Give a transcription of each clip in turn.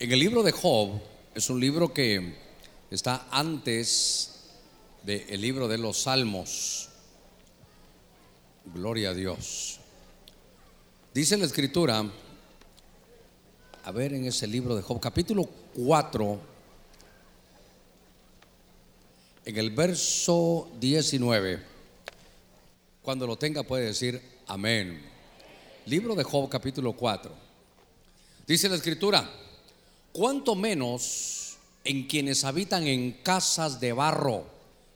En el libro de Job es un libro que está antes del libro de los Salmos. Gloria a Dios. Dice la escritura, a ver en ese libro de Job, capítulo 4, en el verso 19, cuando lo tenga puede decir amén. Libro de Job, capítulo 4. Dice la escritura, cuanto menos en quienes habitan en casas de barro,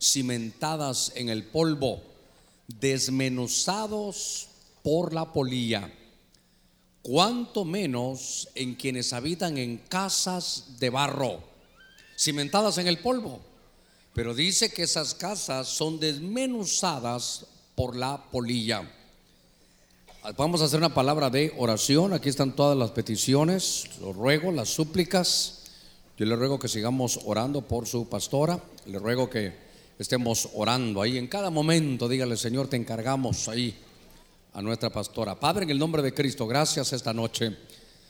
cimentadas en el polvo, desmenuzados por la polilla, cuanto menos en quienes habitan en casas de barro, cimentadas en el polvo. Pero dice que esas casas son desmenuzadas por la polilla. Vamos a hacer una palabra de oración. Aquí están todas las peticiones, los ruegos, las súplicas. Yo le ruego que sigamos orando por su pastora. Le ruego que estemos orando ahí en cada momento. Dígale, Señor, te encargamos ahí a nuestra pastora. Padre, en el nombre de Cristo, gracias esta noche.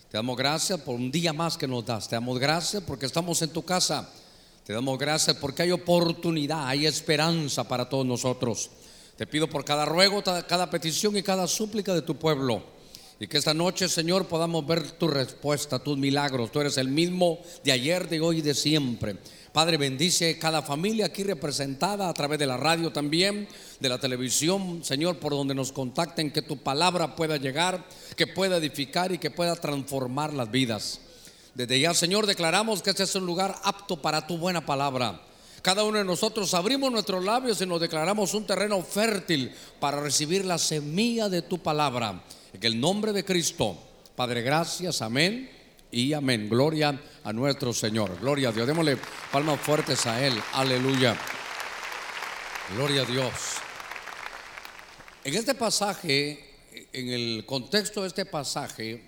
Te damos gracias por un día más que nos das. Te damos gracias porque estamos en tu casa. Te damos gracias porque hay oportunidad, hay esperanza para todos nosotros. Te pido por cada ruego, cada petición y cada súplica de tu pueblo. Y que esta noche, Señor, podamos ver tu respuesta, tus milagros. Tú eres el mismo de ayer, de hoy y de siempre. Padre, bendice cada familia aquí representada a través de la radio también, de la televisión, Señor, por donde nos contacten, que tu palabra pueda llegar, que pueda edificar y que pueda transformar las vidas. Desde ya, Señor, declaramos que este es un lugar apto para tu buena palabra. Cada uno de nosotros abrimos nuestros labios y nos declaramos un terreno fértil para recibir la semilla de tu palabra. En el nombre de Cristo, Padre, gracias, amén y amén. Gloria a nuestro Señor. Gloria a Dios. Démosle palmas fuertes a Él. Aleluya. Gloria a Dios. En este pasaje, en el contexto de este pasaje,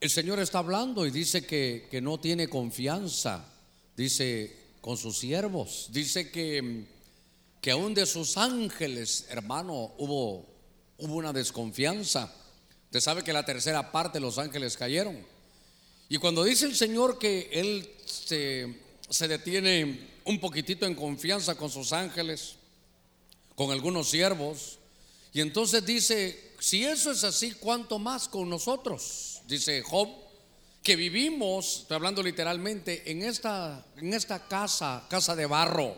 el Señor está hablando y dice que, que no tiene confianza. Dice, con sus siervos. Dice que, que aún de sus ángeles, hermano, hubo, hubo una desconfianza. Usted sabe que la tercera parte de los ángeles cayeron. Y cuando dice el Señor que Él se, se detiene un poquitito en confianza con sus ángeles, con algunos siervos, y entonces dice, si eso es así, ¿cuánto más con nosotros? Dice Job que vivimos, estoy hablando literalmente, en esta, en esta casa, casa de barro,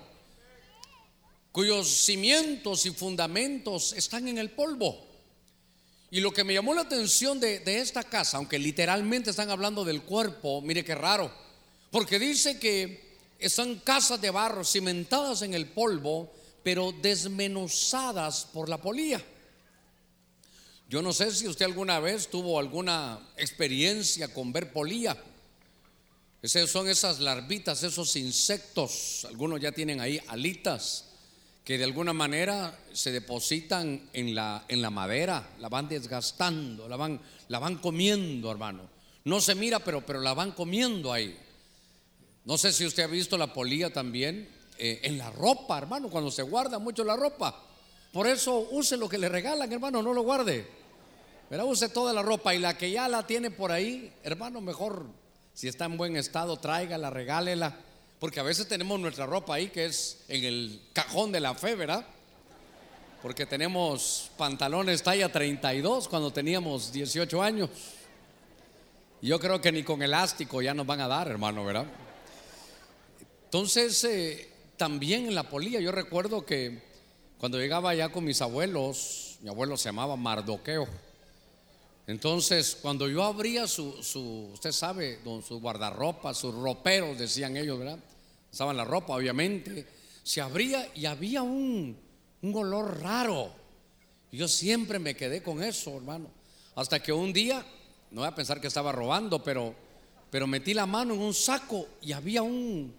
cuyos cimientos y fundamentos están en el polvo. Y lo que me llamó la atención de, de esta casa, aunque literalmente están hablando del cuerpo, mire qué raro, porque dice que son casas de barro cimentadas en el polvo, pero desmenuzadas por la polilla. Yo no sé si usted alguna vez tuvo alguna experiencia con ver polilla. Esas son esas larvitas, esos insectos. Algunos ya tienen ahí alitas que de alguna manera se depositan en la, en la madera, la van desgastando, la van, la van comiendo, hermano. No se mira, pero, pero la van comiendo ahí. No sé si usted ha visto la polilla también eh, en la ropa, hermano, cuando se guarda mucho la ropa. Por eso use lo que le regalan, hermano, no lo guarde. Pero use toda la ropa y la que ya la tiene por ahí, hermano, mejor si está en buen estado, tráigala, regálela. Porque a veces tenemos nuestra ropa ahí que es en el cajón de la fe, ¿verdad? Porque tenemos pantalones talla 32 cuando teníamos 18 años. Yo creo que ni con elástico ya nos van a dar, hermano, ¿verdad? Entonces, eh, también en la polilla, yo recuerdo que cuando llegaba allá con mis abuelos, mi abuelo se llamaba Mardoqueo. Entonces, cuando yo abría su, su usted sabe, su guardarropa, sus roperos, decían ellos, ¿verdad? Usaban la ropa, obviamente. Se abría y había un, un olor raro. Yo siempre me quedé con eso, hermano. Hasta que un día, no voy a pensar que estaba robando, pero, pero metí la mano en un saco y había un,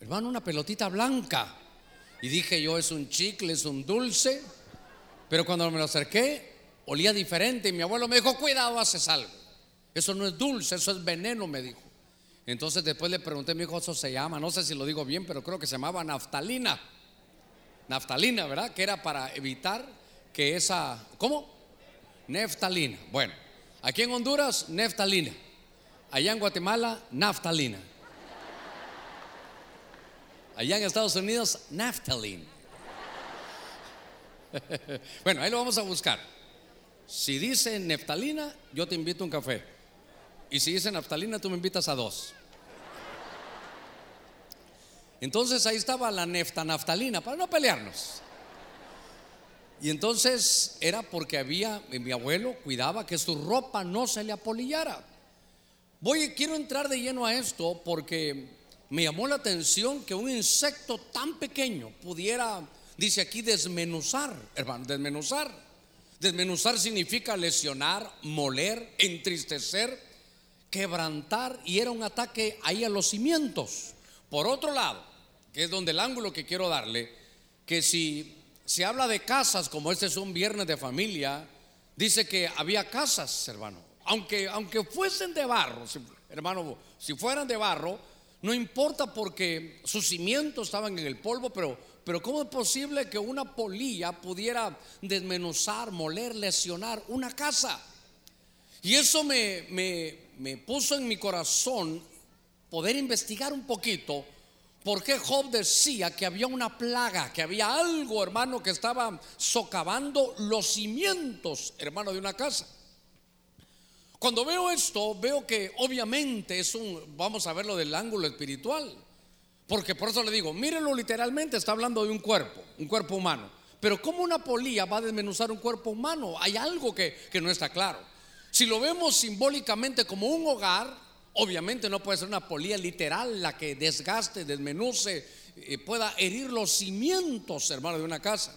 hermano, una pelotita blanca. Y dije yo, es un chicle, es un dulce. Pero cuando me lo acerqué, olía diferente. Y mi abuelo me dijo, cuidado, haces algo. Eso no es dulce, eso es veneno, me dijo. Entonces después le pregunté, mi hijo, eso se llama, no sé si lo digo bien, pero creo que se llamaba naftalina. Naftalina, ¿verdad? Que era para evitar que esa, ¿cómo? Neftalina. Bueno, aquí en Honduras, neftalina. Allá en Guatemala, naftalina. Allá en Estados Unidos, naftalina. bueno, ahí lo vamos a buscar. Si dice naftalina, yo te invito a un café. Y si dice naftalina, tú me invitas a dos. Entonces ahí estaba la nefta naftalina, para no pelearnos. Y entonces era porque había, mi abuelo cuidaba que su ropa no se le apolillara. Voy, quiero entrar de lleno a esto porque me llamó la atención que un insecto tan pequeño pudiera, dice aquí, desmenuzar, hermano, desmenuzar. Desmenuzar significa lesionar, moler, entristecer, quebrantar y era un ataque ahí a los cimientos. Por otro lado, que es donde el ángulo que quiero darle, que si se habla de casas, como este es un viernes de familia, dice que había casas, hermano. Aunque, aunque fuesen de barro, hermano, si fueran de barro, no importa porque sus cimientos estaban en el polvo, pero, pero ¿cómo es posible que una polilla pudiera desmenuzar, moler, lesionar una casa? Y eso me, me, me puso en mi corazón poder investigar un poquito ¿Por qué Job decía que había una plaga, que había algo, hermano, que estaba socavando los cimientos, hermano, de una casa? Cuando veo esto, veo que obviamente es un, vamos a verlo del ángulo espiritual. Porque por eso le digo, mírenlo literalmente, está hablando de un cuerpo, un cuerpo humano. Pero ¿cómo una polilla va a desmenuzar un cuerpo humano? Hay algo que, no está claro. Si lo vemos simbólicamente como un hogar, Obviamente no puede ser una polía literal la que desgaste, desmenuce, eh, pueda herir los cimientos, hermano, de una casa.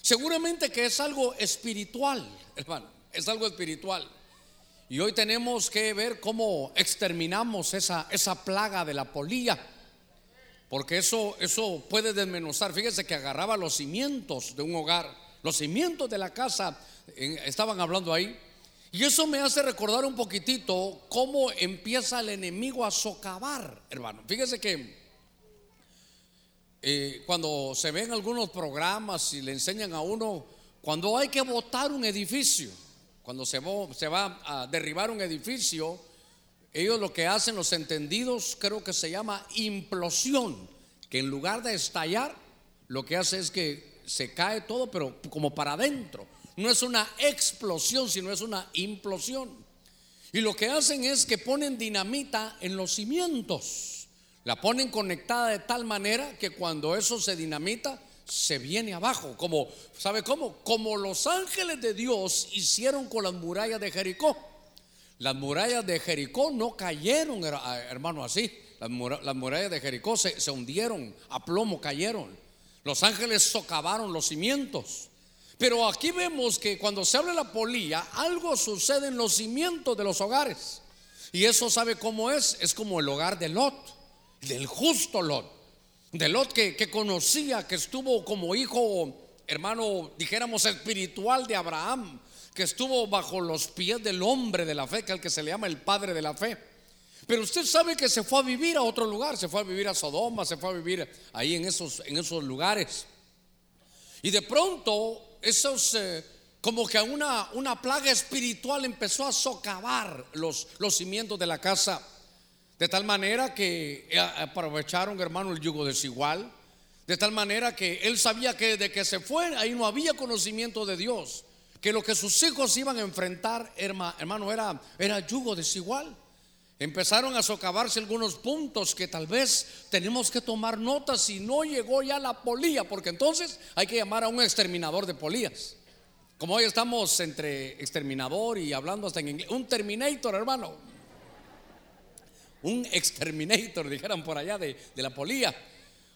Seguramente que es algo espiritual, hermano, es algo espiritual. Y hoy tenemos que ver cómo exterminamos esa, esa plaga de la polilla. Porque eso, eso puede desmenuzar. Fíjese que agarraba los cimientos de un hogar, los cimientos de la casa, estaban hablando ahí. Y eso me hace recordar un poquitito cómo empieza el enemigo a socavar, hermano. Fíjese que eh, cuando se ven algunos programas y le enseñan a uno, cuando hay que botar un edificio, cuando se, va a derribar un edificio, ellos lo que hacen, los entendidos, creo que se llama implosión, que en lugar de estallar, lo que hace es que se cae todo, pero como para adentro no es una explosión, sino es una implosión. Y lo que hacen es que ponen dinamita en los cimientos. La ponen conectada de tal manera que cuando eso se dinamita, se viene abajo. Como, ¿sabe cómo? Como los ángeles de Dios hicieron con las murallas de Jericó. Las murallas de Jericó no cayeron, hermano, así. Las, murallas de Jericó se, se hundieron, a plomo cayeron. Los ángeles socavaron los cimientos. Pero aquí vemos que cuando se abre la polilla, algo sucede en los cimientos de los hogares. Y eso sabe cómo es. Es como el hogar de Lot, del justo Lot. De Lot que, que conocía, que estuvo como hijo, hermano, dijéramos espiritual de Abraham, que estuvo bajo los pies del hombre de la fe, que es el que se le llama el padre de la fe. Pero usted sabe que se fue a vivir a otro lugar, se fue a vivir a Sodoma, se fue a vivir ahí en esos, en esos lugares. Y de pronto esos, eh, como que una, una plaga espiritual empezó a socavar los, los cimientos de la casa. De tal manera que eh, aprovecharon, hermano, el yugo desigual. De tal manera que él sabía que de que se fue, ahí no había conocimiento de Dios. Que lo que sus hijos iban a enfrentar, hermano, era, era yugo desigual. Empezaron a socavarse algunos puntos que tal vez tenemos que tomar notas si no llegó ya la polía, porque entonces hay que llamar a un exterminador de polías. Como hoy estamos entre exterminador y hablando hasta en inglés, un terminator, hermano. Un exterminator, dijeran por allá de, de la polía.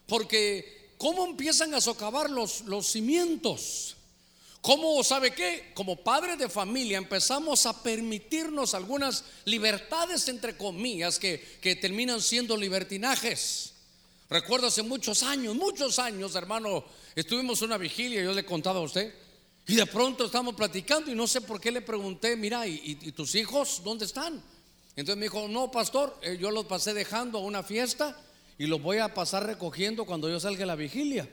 Porque, ¿cómo empiezan a socavar los, los cimientos? ¿Cómo sabe qué? Como padres de familia empezamos a permitirnos algunas libertades, entre comillas, que, que terminan siendo libertinajes. Recuerdo hace muchos años, muchos años, hermano, estuvimos una vigilia, yo le contaba a usted, y de pronto estamos platicando y no sé por qué le pregunté, mira, ¿y, tus hijos dónde están? Entonces me dijo, no, pastor, eh, yo los pasé dejando a una fiesta y los voy a pasar recogiendo cuando yo salga la vigilia.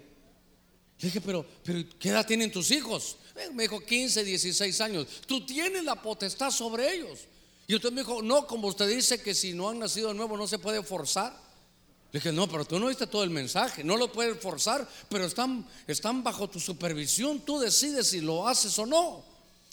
Le dije, pero, pero ¿qué edad tienen tus hijos? Me dijo 15, 16 años. Tú tienes la potestad sobre ellos. Y usted me dijo, no, como usted dice que si no han nacido de nuevo no se puede forzar. Le dije, no, pero tú no viste todo el mensaje, no lo puedes forzar, pero están, están bajo tu supervisión, tú decides si lo haces o no.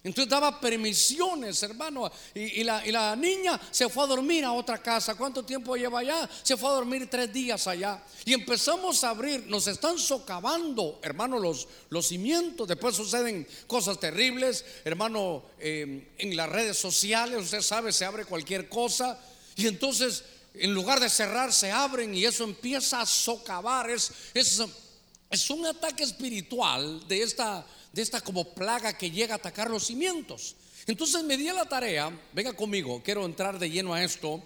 Entonces daba permisiones, hermano. Y, la, niña se fue a dormir a otra casa. ¿Cuánto tiempo lleva allá? Se fue a dormir tres días allá. Y empezamos a abrir, nos están socavando, hermano, los, cimientos. Después suceden cosas terribles, hermano, eh, en las redes sociales, usted sabe, se abre cualquier cosa. Y entonces, en lugar de cerrar, se abren y eso empieza a socavar. Es un ataque espiritual de esta de esta como plaga que llega a atacar los cimientos. Entonces me di a la tarea, venga conmigo, quiero entrar de lleno a esto,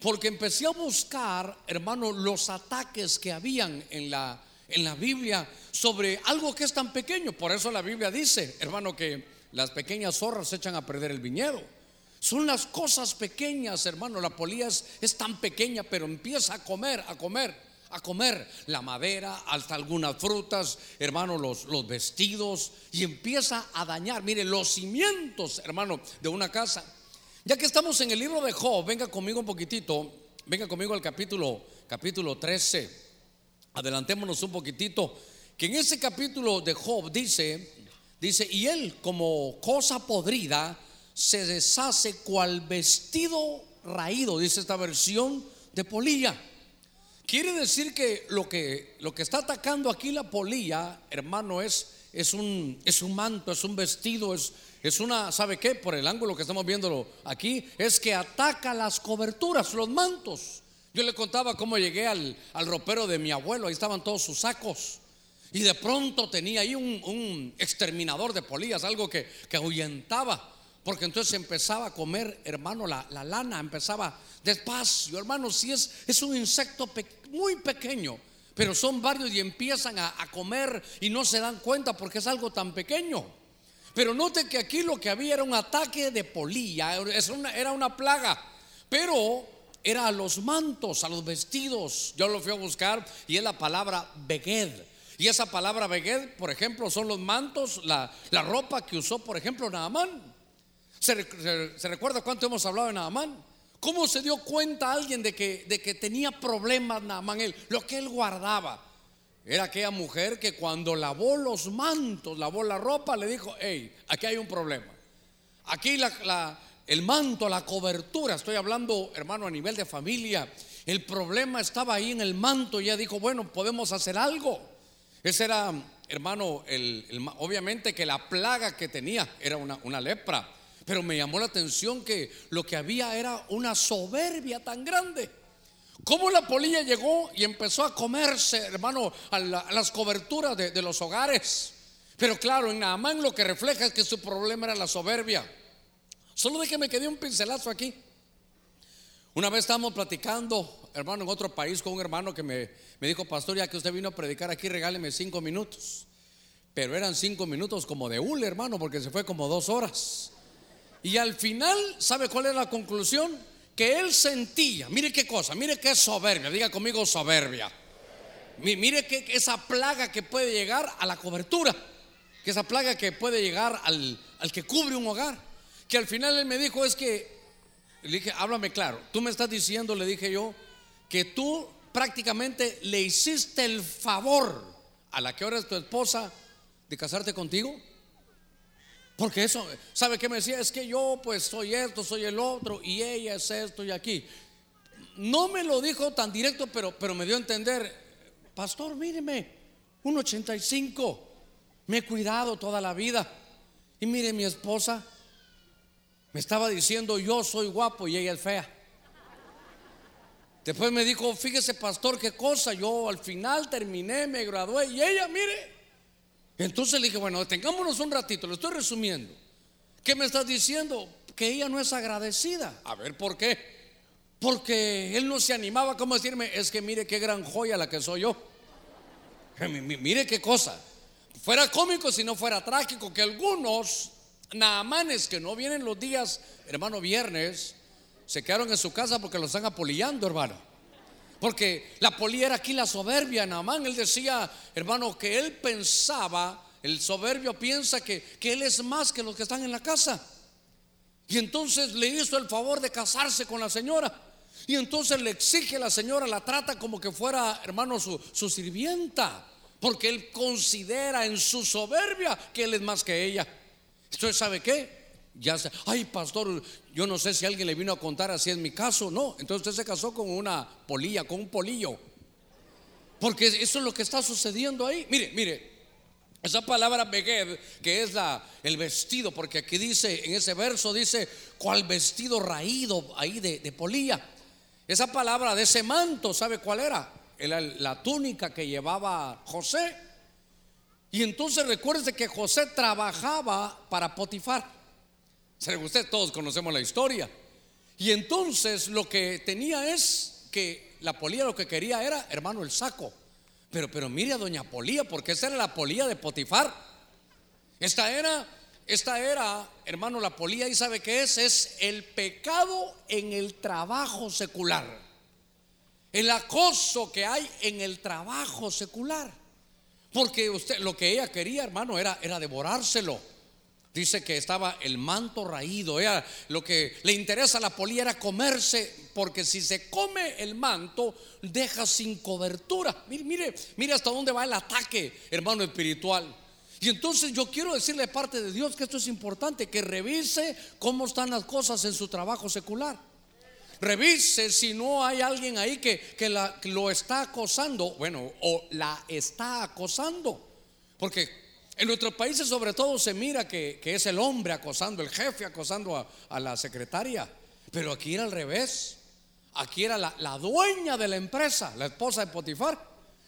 porque empecé a buscar, hermano, los ataques que habían en la, en la Biblia sobre algo que es tan pequeño. Por eso la Biblia dice, hermano, que las pequeñas zorras echan a perder el viñedo. Son las cosas pequeñas, hermano. La polilla es tan pequeña, pero empieza a comer, a comer a comer. La madera, hasta algunas frutas, hermano, los, los vestidos, y empieza a dañar, mire, los cimientos, hermano, de una casa. Ya que estamos en el libro de Job, venga conmigo un poquitito, venga conmigo al capítulo, capítulo 13, adelantémonos un poquitito, que en ese capítulo de Job dice, dice, y él como cosa podrida se deshace cual vestido raído, dice esta versión de polilla. Quiere decir que lo que, lo que está atacando aquí la polilla, hermano, es, es, un, es un manto, es un vestido, es, es una, ¿sabe qué? Por el ángulo que estamos viéndolo aquí, es que ataca las coberturas, los mantos. Yo le contaba cómo llegué al, al ropero de mi abuelo, ahí estaban todos sus sacos. Y de pronto tenía ahí un, exterminador de polillas, algo que, que ahuyentaba. Porque entonces empezaba a comer, hermano, la, la lana, empezaba despacio, hermano, si es, es un insecto muy pequeño, pero son varios y empiezan a, comer y no se dan cuenta porque es algo tan pequeño. Pero note que aquí lo que había era un ataque de polilla, era una plaga, pero era a los mantos, a los vestidos. Yo lo fui a buscar y es la palabra beged. Y esa palabra beged, por ejemplo, son los mantos, la, ropa que usó, por ejemplo, Naamán. ¿Se, se recuerda cuánto hemos hablado de Naamán? ¿Cómo se dio cuenta alguien de que, de que tenía problemas Naamán él? Lo que él guardaba. Era aquella mujer que cuando lavó los mantos, lavó la ropa, le dijo, hey, aquí hay un problema. Aquí el manto, la cobertura, estoy hablando, hermano, a nivel de familia, el problema estaba ahí en el manto. Y ella dijo, bueno, podemos hacer algo. Ese era, hermano, el, obviamente que la plaga que tenía era una, una lepra. Pero me llamó la atención que lo que había era una soberbia tan grande. ¿Cómo la polilla llegó y empezó a comerse, hermano, a, las coberturas de, los hogares? Pero claro, en Naamán lo que refleja es que su problema era la soberbia. Solo de que quedé un pincelazo aquí. Una vez estábamos platicando, hermano, en otro país con un hermano que me, me dijo, pastor, ya que usted vino a predicar aquí, regáleme cinco minutos. Pero eran cinco minutos como de hule, hermano, porque se fue como dos horas. Y al final, ¿sabe cuál es la conclusión? Que él sentía, mire qué cosa, mire qué soberbia, diga conmigo soberbia. Mire que esa plaga que puede llegar a la cobertura, que esa plaga que puede llegar al, al que cubre un hogar. Que al final él me dijo es que, le dije, háblame claro, tú me estás diciendo, le dije yo, que tú prácticamente le hiciste el favor a la que ahora es tu esposa de casarte contigo. Porque eso, ¿sabe qué me decía? Es que yo pues soy esto, soy el otro y ella es esto y aquí. No me lo dijo tan directo, pero, pero me dio a entender, pastor, míreme, un 85, me he cuidado toda la vida. Y mire, mi esposa me estaba diciendo, yo soy guapo y ella es fea. Después me dijo, fíjese pastor, qué cosa, yo al final terminé, me gradué y ella, mire, entonces le dije, bueno, tengámonos un ratito, lo estoy resumiendo. ¿Qué me estás diciendo? Que ella no es agradecida. A ver, ¿por qué? Porque él no se animaba como decirme, es que mire qué gran joya la que soy yo. Mire qué cosa. Fuera cómico si no fuera trágico que algunos naamanes que no vienen los días, hermano, viernes, se quedaron en su casa porque lo están apolillando, hermano. Porque la polía era aquí la soberbia, Naamán. Él decía, hermano, que él pensaba, el soberbio piensa que, que él es más que los que están en la casa. Y entonces le hizo el favor de casarse con la señora. Y entonces le exige a la señora, la trata como que fuera, hermano, su, su sirvienta. Porque él considera en su soberbia que él es más que ella. Entonces, ¿sabe qué? Ya se, ay, pastor, yo no sé si alguien le vino a contar así en mi caso. No, entonces usted se casó con una polilla, con un polillo. Porque eso es lo que está sucediendo ahí. Mire, mire, esa palabra beged, que es la, el vestido, porque aquí dice, en ese verso dice, cual vestido raído ahí de, de polilla. Esa palabra de ese manto, ¿sabe cuál era? Era la túnica que llevaba José. Y entonces recuerde que José trabajaba para Potifar. Usted todos conocemos la historia. Y entonces lo que tenía es que la polía lo que quería era, hermano, el saco. Pero, pero mire a doña Polía, porque esa era la polía de Potifar. Esta era, esta era, hermano, la polía, y sabe qué es, es el pecado en el trabajo secular. El acoso que hay en el trabajo secular. Porque usted, lo que ella quería, hermano, era, era devorárselo. Dice que estaba el manto raído. Era lo que le interesa a la polía era comerse, porque si se come el manto, deja sin cobertura. Mire, mire, mire hasta dónde va el ataque, hermano espiritual. Y entonces yo quiero decirle de parte de Dios que esto es importante, que revise cómo están las cosas en su trabajo secular. Revise si no hay alguien ahí que, que, la, que lo está acosando, bueno, o la está acosando. Porque en nuestros países sobre todo se mira que, es el hombre acosando, el jefe acosando a, la secretaria. Pero aquí era al revés. Aquí era la, la, dueña de la empresa, la esposa de Potifar.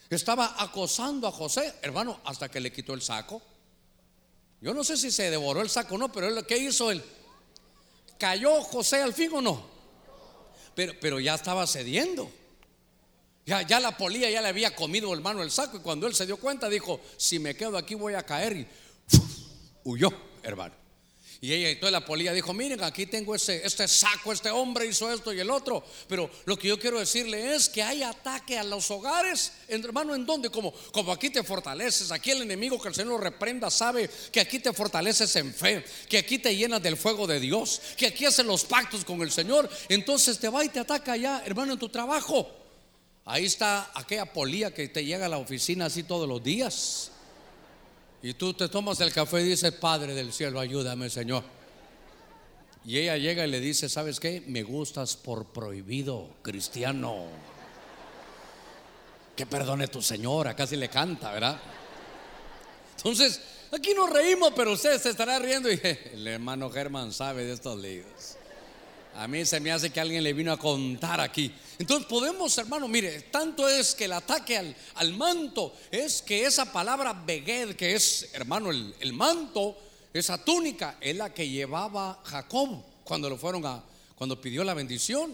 Estaba acosando a José, hermano, hasta que le quitó el saco. Yo no sé si se devoró el saco o no, pero ¿qué hizo él? ¿Cayó José al fin o no? Pero, pero ya estaba cediendo. Ya, la polía ya le había comido hermano el saco y cuando él se dio cuenta dijo, si me quedo aquí voy a caer y huyó, hermano. Y ella, entonces la polilla dijo, miren, aquí tengo ese, este saco, este hombre hizo esto y el otro. Pero lo que yo quiero decirle es que hay ataque a los hogares, hermano, ¿en donde Como, como aquí te fortaleces, aquí el enemigo que el Señor reprenda sabe que aquí te fortaleces en fe, que aquí te llenas del fuego de Dios, que aquí hacen los pactos con el Señor. Entonces te va y te ataca ya, hermano, en tu trabajo. Ahí está aquella polía que te llega a la oficina así todos los días. Y tú te tomas el café y dices, Padre del cielo, ayúdame, Señor. Y ella llega y le dice, ¿sabes qué? Me gustas por prohibido, cristiano. Que perdone tu señora, casi le canta, ¿verdad? Entonces, aquí nos reímos, pero usted se estará riendo y el hermano Germán sabe de estos libros. A mí se me hace que alguien le vino a contar aquí. Entonces podemos, hermano, mire, tanto es que el ataque al, manto es que esa palabra beged, que es, hermano, el, el, manto, esa túnica, es la que llevaba Jacob cuando lo fueron a, cuando pidió la bendición.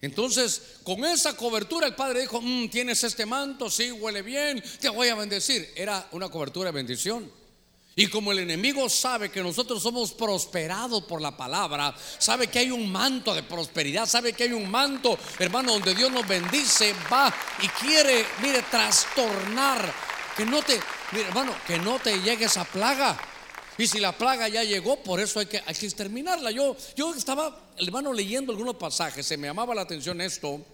Entonces, con esa cobertura el padre dijo, mm, tienes este manto, sí, huele bien, te voy a bendecir. Era una cobertura de bendición. Y como el enemigo sabe que nosotros somos prosperados por la palabra, sabe que hay un manto de prosperidad, sabe que hay un manto, hermano, donde Dios nos bendice, va y quiere, mire, trastornar, que no te, hermano, que no te llegue esa plaga. Y si la plaga ya llegó, por eso hay que, hay que exterminarla. Yo, yo estaba, hermano, leyendo algunos pasajes, se me llamaba la atención esto,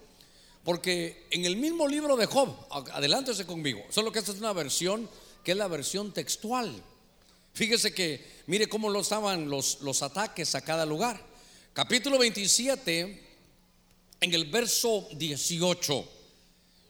porque en el mismo libro de Job, adelántese conmigo, solo que esta es una versión que es la versión textual. Fíjese que, mire cómo lo estaban los, los ataques a cada lugar. Capítulo 27, en el verso 18.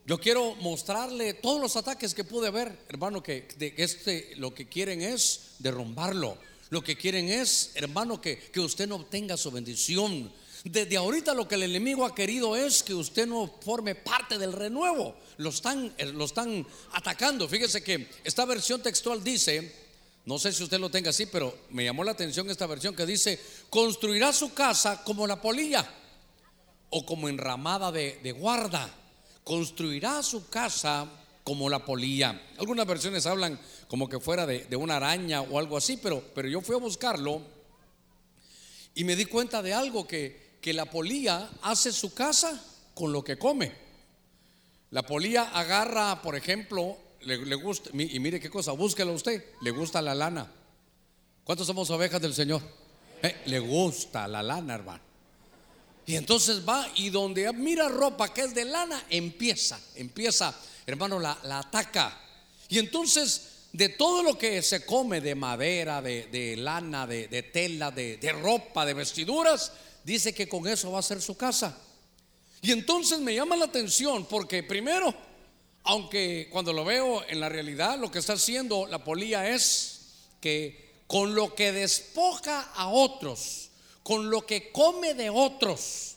Yo quiero mostrarle todos los ataques que pude ver, hermano, que este lo que quieren es derrumbarlo. Lo que quieren es, hermano, que, que usted no obtenga su bendición. Desde ahorita lo que el enemigo ha querido es que usted no forme parte del renuevo. Lo están, lo están atacando. Fíjese que esta versión textual dice, no sé si usted lo tenga así, pero me llamó la atención esta versión que dice, construirá su casa como la polilla o como enramada de, guarda. Construirá su casa como la polilla. Algunas versiones hablan como que fuera de, una araña o algo así, pero, pero yo fui a buscarlo y me di cuenta de algo, que, que la polilla hace su casa con lo que come. La polilla agarra, por ejemplo, le, gusta, y mire qué cosa, búsquelo usted, le gusta la lana. ¿Cuántos somos ovejas del Señor? Eh, le gusta la lana, hermano. Y entonces va y donde mira ropa que es de lana, empieza, empieza, hermano, la, ataca. Y entonces de todo lo que se come de madera, de, lana, de, tela, de, de, ropa, de vestiduras, dice que con eso va a ser su casa. Y entonces me llama la atención porque primero, aunque cuando lo veo en la realidad, lo que está haciendo la polía es que con lo que despoja a otros, con lo que come de otros,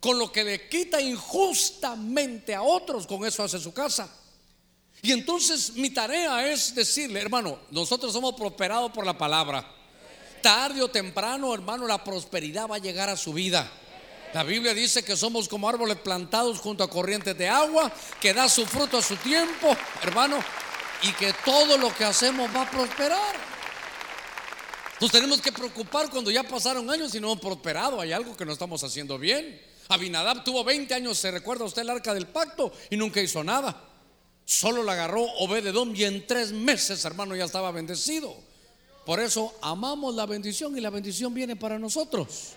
con lo que le quita injustamente a otros, con eso hace su casa. Y entonces mi tarea es decirle, hermano, nosotros somos prosperados por la palabra. Tarde o temprano, hermano, la prosperidad va a llegar a su vida. La Biblia dice que somos como árboles plantados junto a corrientes de agua, que da su fruto a su tiempo, hermano, y que todo lo que hacemos va a prosperar. Nos tenemos que preocupar cuando ya pasaron años y no hemos prosperado. Hay algo que no estamos haciendo bien. Abinadab tuvo 20 años, se recuerda usted el arca del pacto y nunca hizo nada. Solo la agarró Obededón y en tres meses, hermano, ya estaba bendecido. Por eso amamos la bendición y la bendición viene para nosotros.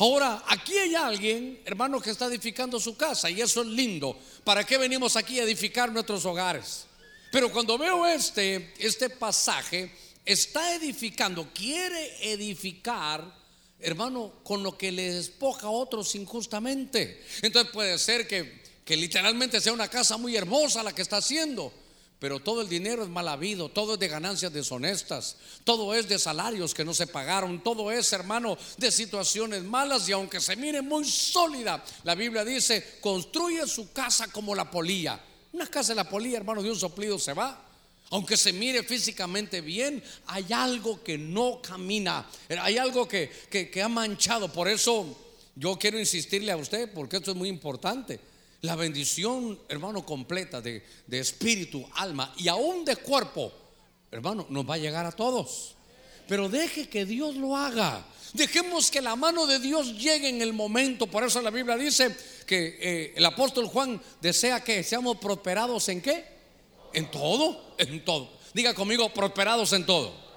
Ahora, aquí hay alguien, hermano, que está edificando su casa y eso es lindo. ¿Para qué venimos aquí a edificar nuestros hogares? Pero cuando veo este, este pasaje, está edificando, quiere edificar, hermano, con lo que le despoja a otros injustamente. Entonces puede ser que, que literalmente sea una casa muy hermosa la que está haciendo. Pero todo el dinero es mal habido, todo es de ganancias deshonestas, todo es de salarios que no se pagaron, todo es, hermano, de situaciones malas y aunque se mire muy sólida, la Biblia dice, construye su casa como la polilla. Una casa de la polilla, hermano, de un soplido se va. Aunque se mire físicamente bien, hay algo que no camina, hay algo que, ha manchado. Por eso yo quiero insistirle a usted, porque esto es muy importante. La bendición, hermano, completa de, de espíritu, alma y aún de cuerpo, hermano, nos va a llegar a todos. Pero deje que Dios lo haga. Dejemos que la mano de Dios llegue en el momento. Por eso la Biblia dice que eh, el apóstol Juan desea que seamos prosperados en qué? En todo, en todo. Diga conmigo, prosperados en todo.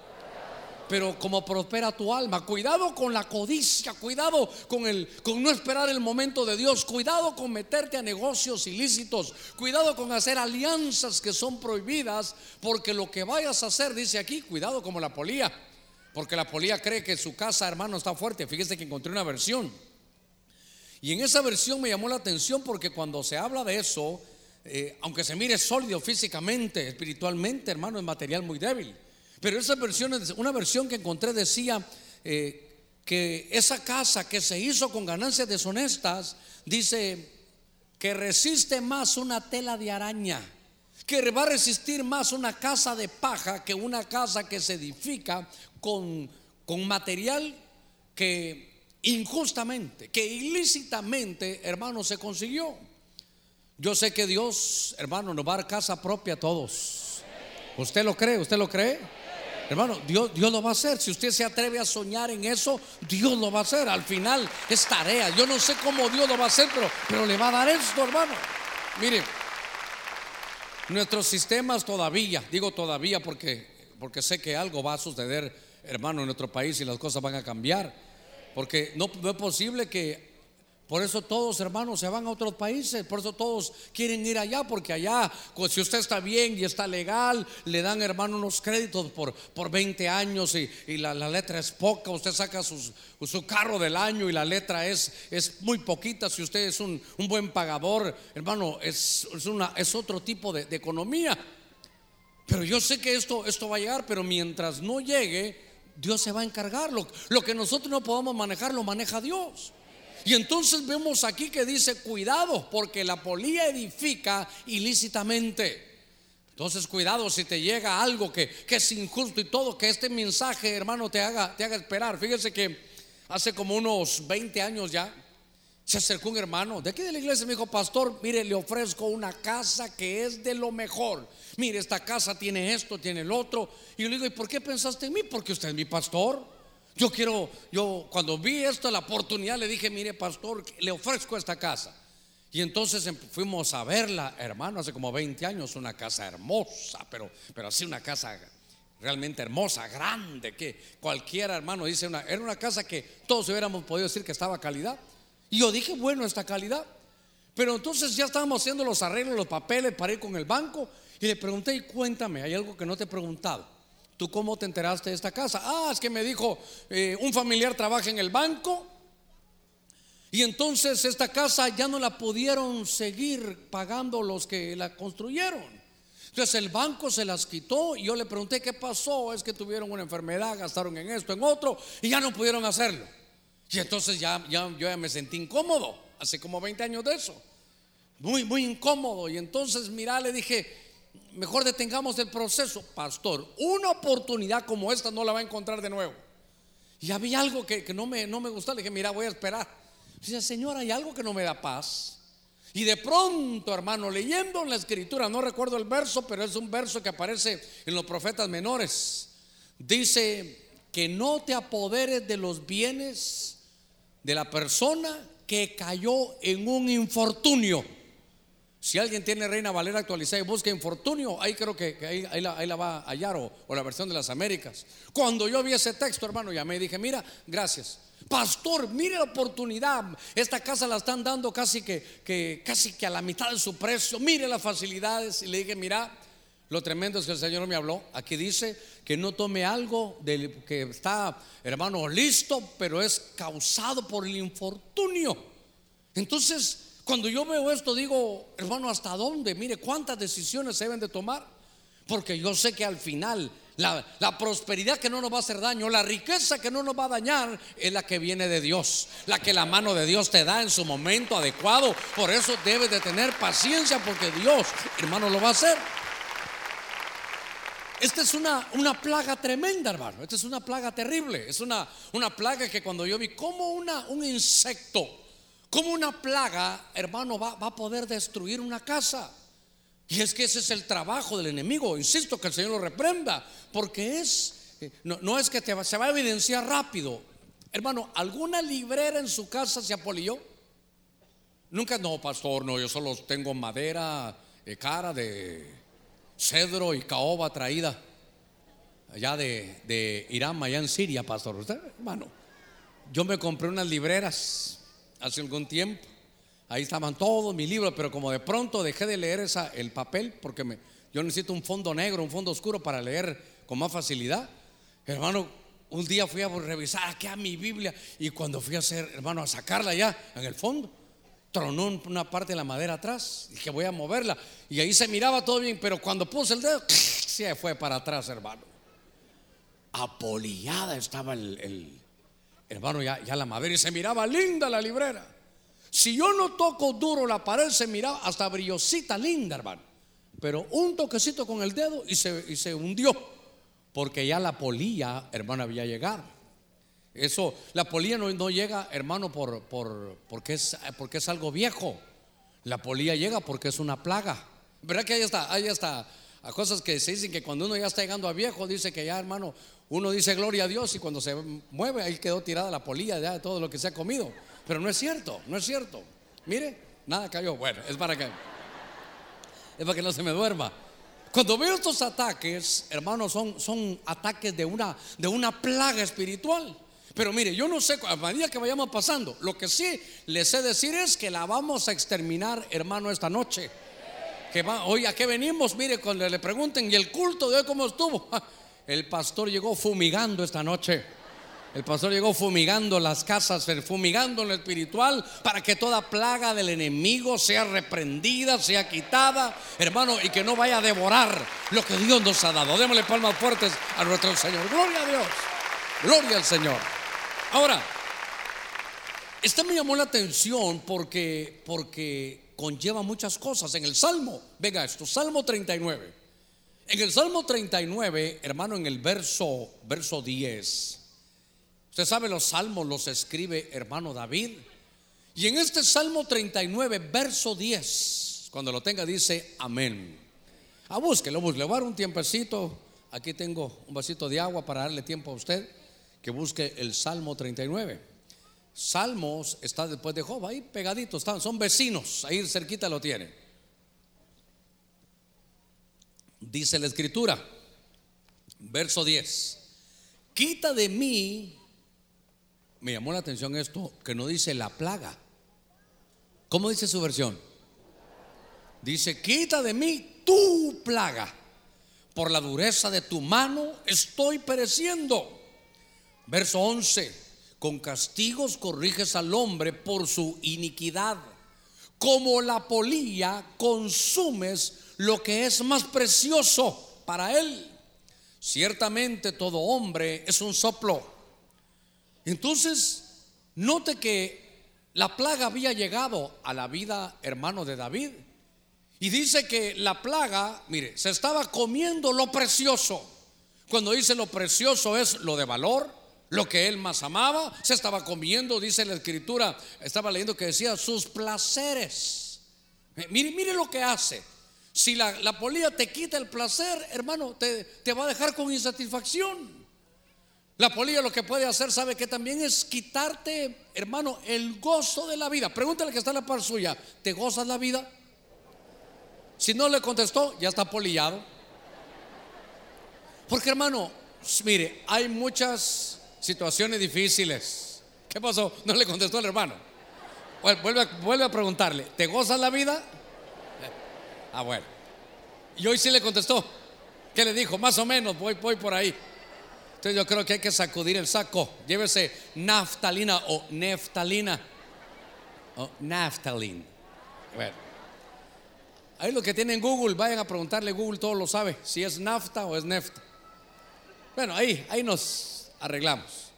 Pero como prospera tu alma, cuidado con la codicia, cuidado con el con no esperar el momento de Dios, cuidado con meterte a negocios ilícitos, cuidado con hacer alianzas que son prohibidas, porque lo que vayas a hacer dice aquí, cuidado como la polía, porque la polía cree que su casa, hermano, está fuerte. Fíjese que encontré una versión. Y en esa versión me llamó la atención porque cuando se habla de eso, eh, aunque se mire sólido físicamente, espiritualmente, hermano, es material muy débil. Pero esa versión, una versión que encontré decía eh, que esa casa que se hizo con ganancias deshonestas, dice que resiste más una tela de araña, que va a resistir más una casa de paja que una casa que se edifica con, con material que injustamente, que ilícitamente, hermano, se consiguió. Yo sé que Dios, hermano, nos va a dar casa propia a todos. ¿Usted lo cree? ¿Usted lo cree? Hermano, Dios, Dios lo va a hacer. Si usted se atreve a soñar en eso, Dios lo va a hacer. Al final es tarea. Yo no sé cómo Dios lo va a hacer, pero, pero le va a dar esto, hermano. Mire, nuestros sistemas todavía, digo todavía porque, porque sé que algo va a suceder, hermano, en nuestro país y las cosas van a cambiar. Porque no, no es posible que por eso todos hermanos se van a otros países, por eso todos quieren ir allá, porque allá, pues, si usted está bien y está legal, le dan hermano unos créditos por, por 20 años y, la, letra es poca, usted saca su carro del año y la letra es, es muy poquita, si usted es un, buen pagador, hermano, es, una, es otro tipo de, economía. Pero yo sé que esto, esto va a llegar, pero mientras no llegue, Dios se va a encargar. lo que nosotros no podamos manejar, lo maneja Dios. Y entonces vemos aquí que dice, cuidado, porque la polía edifica ilícitamente. Entonces, cuidado si te llega algo que, es injusto y todo, que este mensaje, hermano, te haga, te haga esperar. Fíjese que hace como unos 20 años ya, se acercó un hermano de aquí de la iglesia, me dijo, pastor, mire, le ofrezco una casa que es de lo mejor. Mire, esta casa tiene esto, tiene el otro. Y yo le digo, ¿y por qué pensaste en mí? Porque usted es mi pastor. Yo quiero, yo cuando vi esto, la oportunidad, le dije, mire, pastor, le ofrezco esta casa. Y entonces em, fuimos a verla, hermano, hace como 20 años, una casa hermosa, pero, pero así una casa realmente hermosa, grande, que cualquiera hermano dice una, era una casa que todos hubiéramos podido decir que estaba calidad. Y yo dije, bueno, esta calidad. Pero entonces ya estábamos haciendo los arreglos, los papeles para ir con el banco. Y le pregunté, y cuéntame, hay algo que no te he preguntado. ¿Tú cómo te enteraste de esta casa? Ah, es que me dijo, eh, un familiar trabaja en el banco. Y entonces esta casa ya no la pudieron seguir pagando los que la construyeron. Entonces el banco se las quitó y yo le pregunté qué pasó. Es que tuvieron una enfermedad, gastaron en esto, en otro y ya no pudieron hacerlo. Y entonces ya, ya yo ya me sentí incómodo, hace como 20 años de eso. Muy, muy incómodo. Y entonces, mira, le dije, mejor detengamos el proceso. Pastor, una oportunidad como esta no la va a encontrar de nuevo. Y había algo que, no, me, no me. Le dije, mira, voy a esperar. Dice, Señor, hay algo que no me da paz. Y de pronto, hermano, leyendo en la escritura, no recuerdo el verso, pero es un verso que aparece en los profetas menores. Dice que no te apoderes de los bienes de la persona que cayó en un infortunio. Si alguien tiene Reina Valera actualizada y busca infortunio, ahí creo que, ahí, la, va a hallar o, la versión de las Américas. Cuando yo vi ese texto, hermano, ya me dije, mira, gracias. Pastor, mire la oportunidad. Esta casa la están dando casi que, casi que a la mitad de su precio. Mire las facilidades. Y le dije, mira, lo tremendo es que el Señor me habló. Aquí dice que no tome algo del que está, hermano, listo, pero es causado por el infortunio. Entonces, cuando yo veo esto, digo, hermano, ¿hasta dónde? Mire, ¿cuántas decisiones se deben de tomar? Porque yo sé que al final la, la, prosperidad que no nos va a hacer daño, la riqueza que no nos va a dañar, es la que viene de Dios, la que la mano de Dios te da en su momento adecuado. Por eso debes de tener paciencia porque Dios, hermano, lo va a hacer. Esta es una, una plaga tremenda, hermano. Esta es una plaga terrible. Es una, una plaga que cuando yo vi como una, un insecto ¿Cómo una plaga, hermano, va, a poder destruir una casa? Y es que ese es el trabajo del enemigo. Insisto que el Señor lo reprenda, porque es, eh, no, es que se va a evidenciar rápido. Hermano, ¿alguna librera en su casa se apolió? Nunca, no, pastor, no, yo solo tengo madera eh, cara de cedro y caoba traída allá de, de Irán, allá en Siria, pastor. Usted, hermano, yo me compré unas libreras hace algún tiempo. Ahí estaban todos mis libros, pero como de pronto dejé de leer el papel, porque me, yo necesito un fondo negro, un fondo oscuro para leer con más facilidad. Hermano, un día fui a revisar aquí a mi Biblia y cuando fui a hacer, hermano, a sacarla ya en el fondo, tronó una parte de la madera atrás. Dije, voy a moverla. Y ahí se miraba todo bien, pero cuando puse el dedo, se fue para atrás, hermano. Apoliada estaba el Hermano, ya, ya la madera y se miraba linda la librera. Si yo no toco duro la pared, se miraba hasta brillosita, linda, hermano. Pero un toquecito con el dedo y se, y se hundió. Porque ya la polilla, hermano, había llegado. Eso, la polilla no, no llega, hermano, por, por, porque, es, porque es algo viejo. La polilla llega porque es una plaga. ¿Verdad que ahí está? Ahí está. A cosas que se dicen que cuando uno ya está llegando a viejo, dice que ya, hermano, uno dice gloria a Dios y cuando se mueve ahí quedó tirada la polilla de todo lo que se ha comido. Pero no es cierto, no es cierto. Mire, nada cayó. Bueno, es para que es para que no se me duerma. Cuando veo estos ataques, hermanos, son, son ataques de una, de una plaga espiritual. Pero mire, yo no sé, a medida que vayamos pasando, lo que sí les sé decir es que la vamos a exterminar, hermano, esta noche. Que hoy a qué venimos, mire, cuando le pregunten, ¿y el culto de hoy cómo estuvo? El pastor llegó fumigando esta noche. El pastor llegó fumigando las casas, fumigando lo espiritual, para que toda plaga del enemigo sea reprendida, sea quitada, hermano, y que no vaya a devorar lo que Dios nos ha dado. Démosle palmas fuertes a nuestro Señor. Gloria a Dios. Gloria al Señor. Ahora, esta me llamó la atención porque, porque conlleva muchas cosas. En el Salmo, venga esto, Salmo 39. En el Salmo 39, hermano, en el verso, verso 10, usted sabe los salmos los escribe hermano David. Y en este Salmo 39, verso 10, cuando lo tenga, dice amén. A ah, búsquelo, búsquelo. Le un tiempecito. Aquí tengo un vasito de agua para darle tiempo a usted que busque el Salmo 39. Salmos está después de Job, ahí pegaditos están, son vecinos, ahí cerquita lo tiene. Dice la escritura, Verso 10. Quita de mí, me llamó la atención esto, que no dice la plaga. ¿Cómo dice su versión? Dice, quita de mí tu plaga. Por la dureza de tu mano estoy pereciendo. Verso 11. Con castigos corriges al hombre por su iniquidad. Como la polilla consumes lo que es más precioso para él. Ciertamente todo hombre es un soplo. Entonces, note que la plaga había llegado a la vida, hermano de David. Y dice que la plaga, mire, se estaba comiendo lo precioso. Cuando dice lo precioso es lo de valor, lo que él más amaba, se estaba comiendo, dice la escritura, estaba leyendo que decía sus placeres. Mire, mire lo que hace. Si la, la polilla te quita el placer, hermano, te, te va a dejar con insatisfacción. La polilla lo que puede hacer, sabe que también es quitarte, hermano, el gozo de la vida. Pregúntale que está en la par suya, ¿te gozas la vida? Si no le contestó, ya está polillado. Porque hermano, mire, hay muchas situaciones difíciles. ¿Qué pasó? No le contestó el hermano. Vuelve, vuelve a preguntarle, ¿te gozas la vida? Ah, bueno. Y hoy sí le contestó. ¿Qué le dijo? Más o menos, voy, voy por ahí. Entonces yo creo que hay que sacudir el saco. Llévese naftalina o neftalina. O naftalin. Bueno. Ahí lo que tienen Google, vayan a preguntarle, Google todo lo sabe, si es nafta o es nefta. Bueno, ahí, ahí nos arreglamos.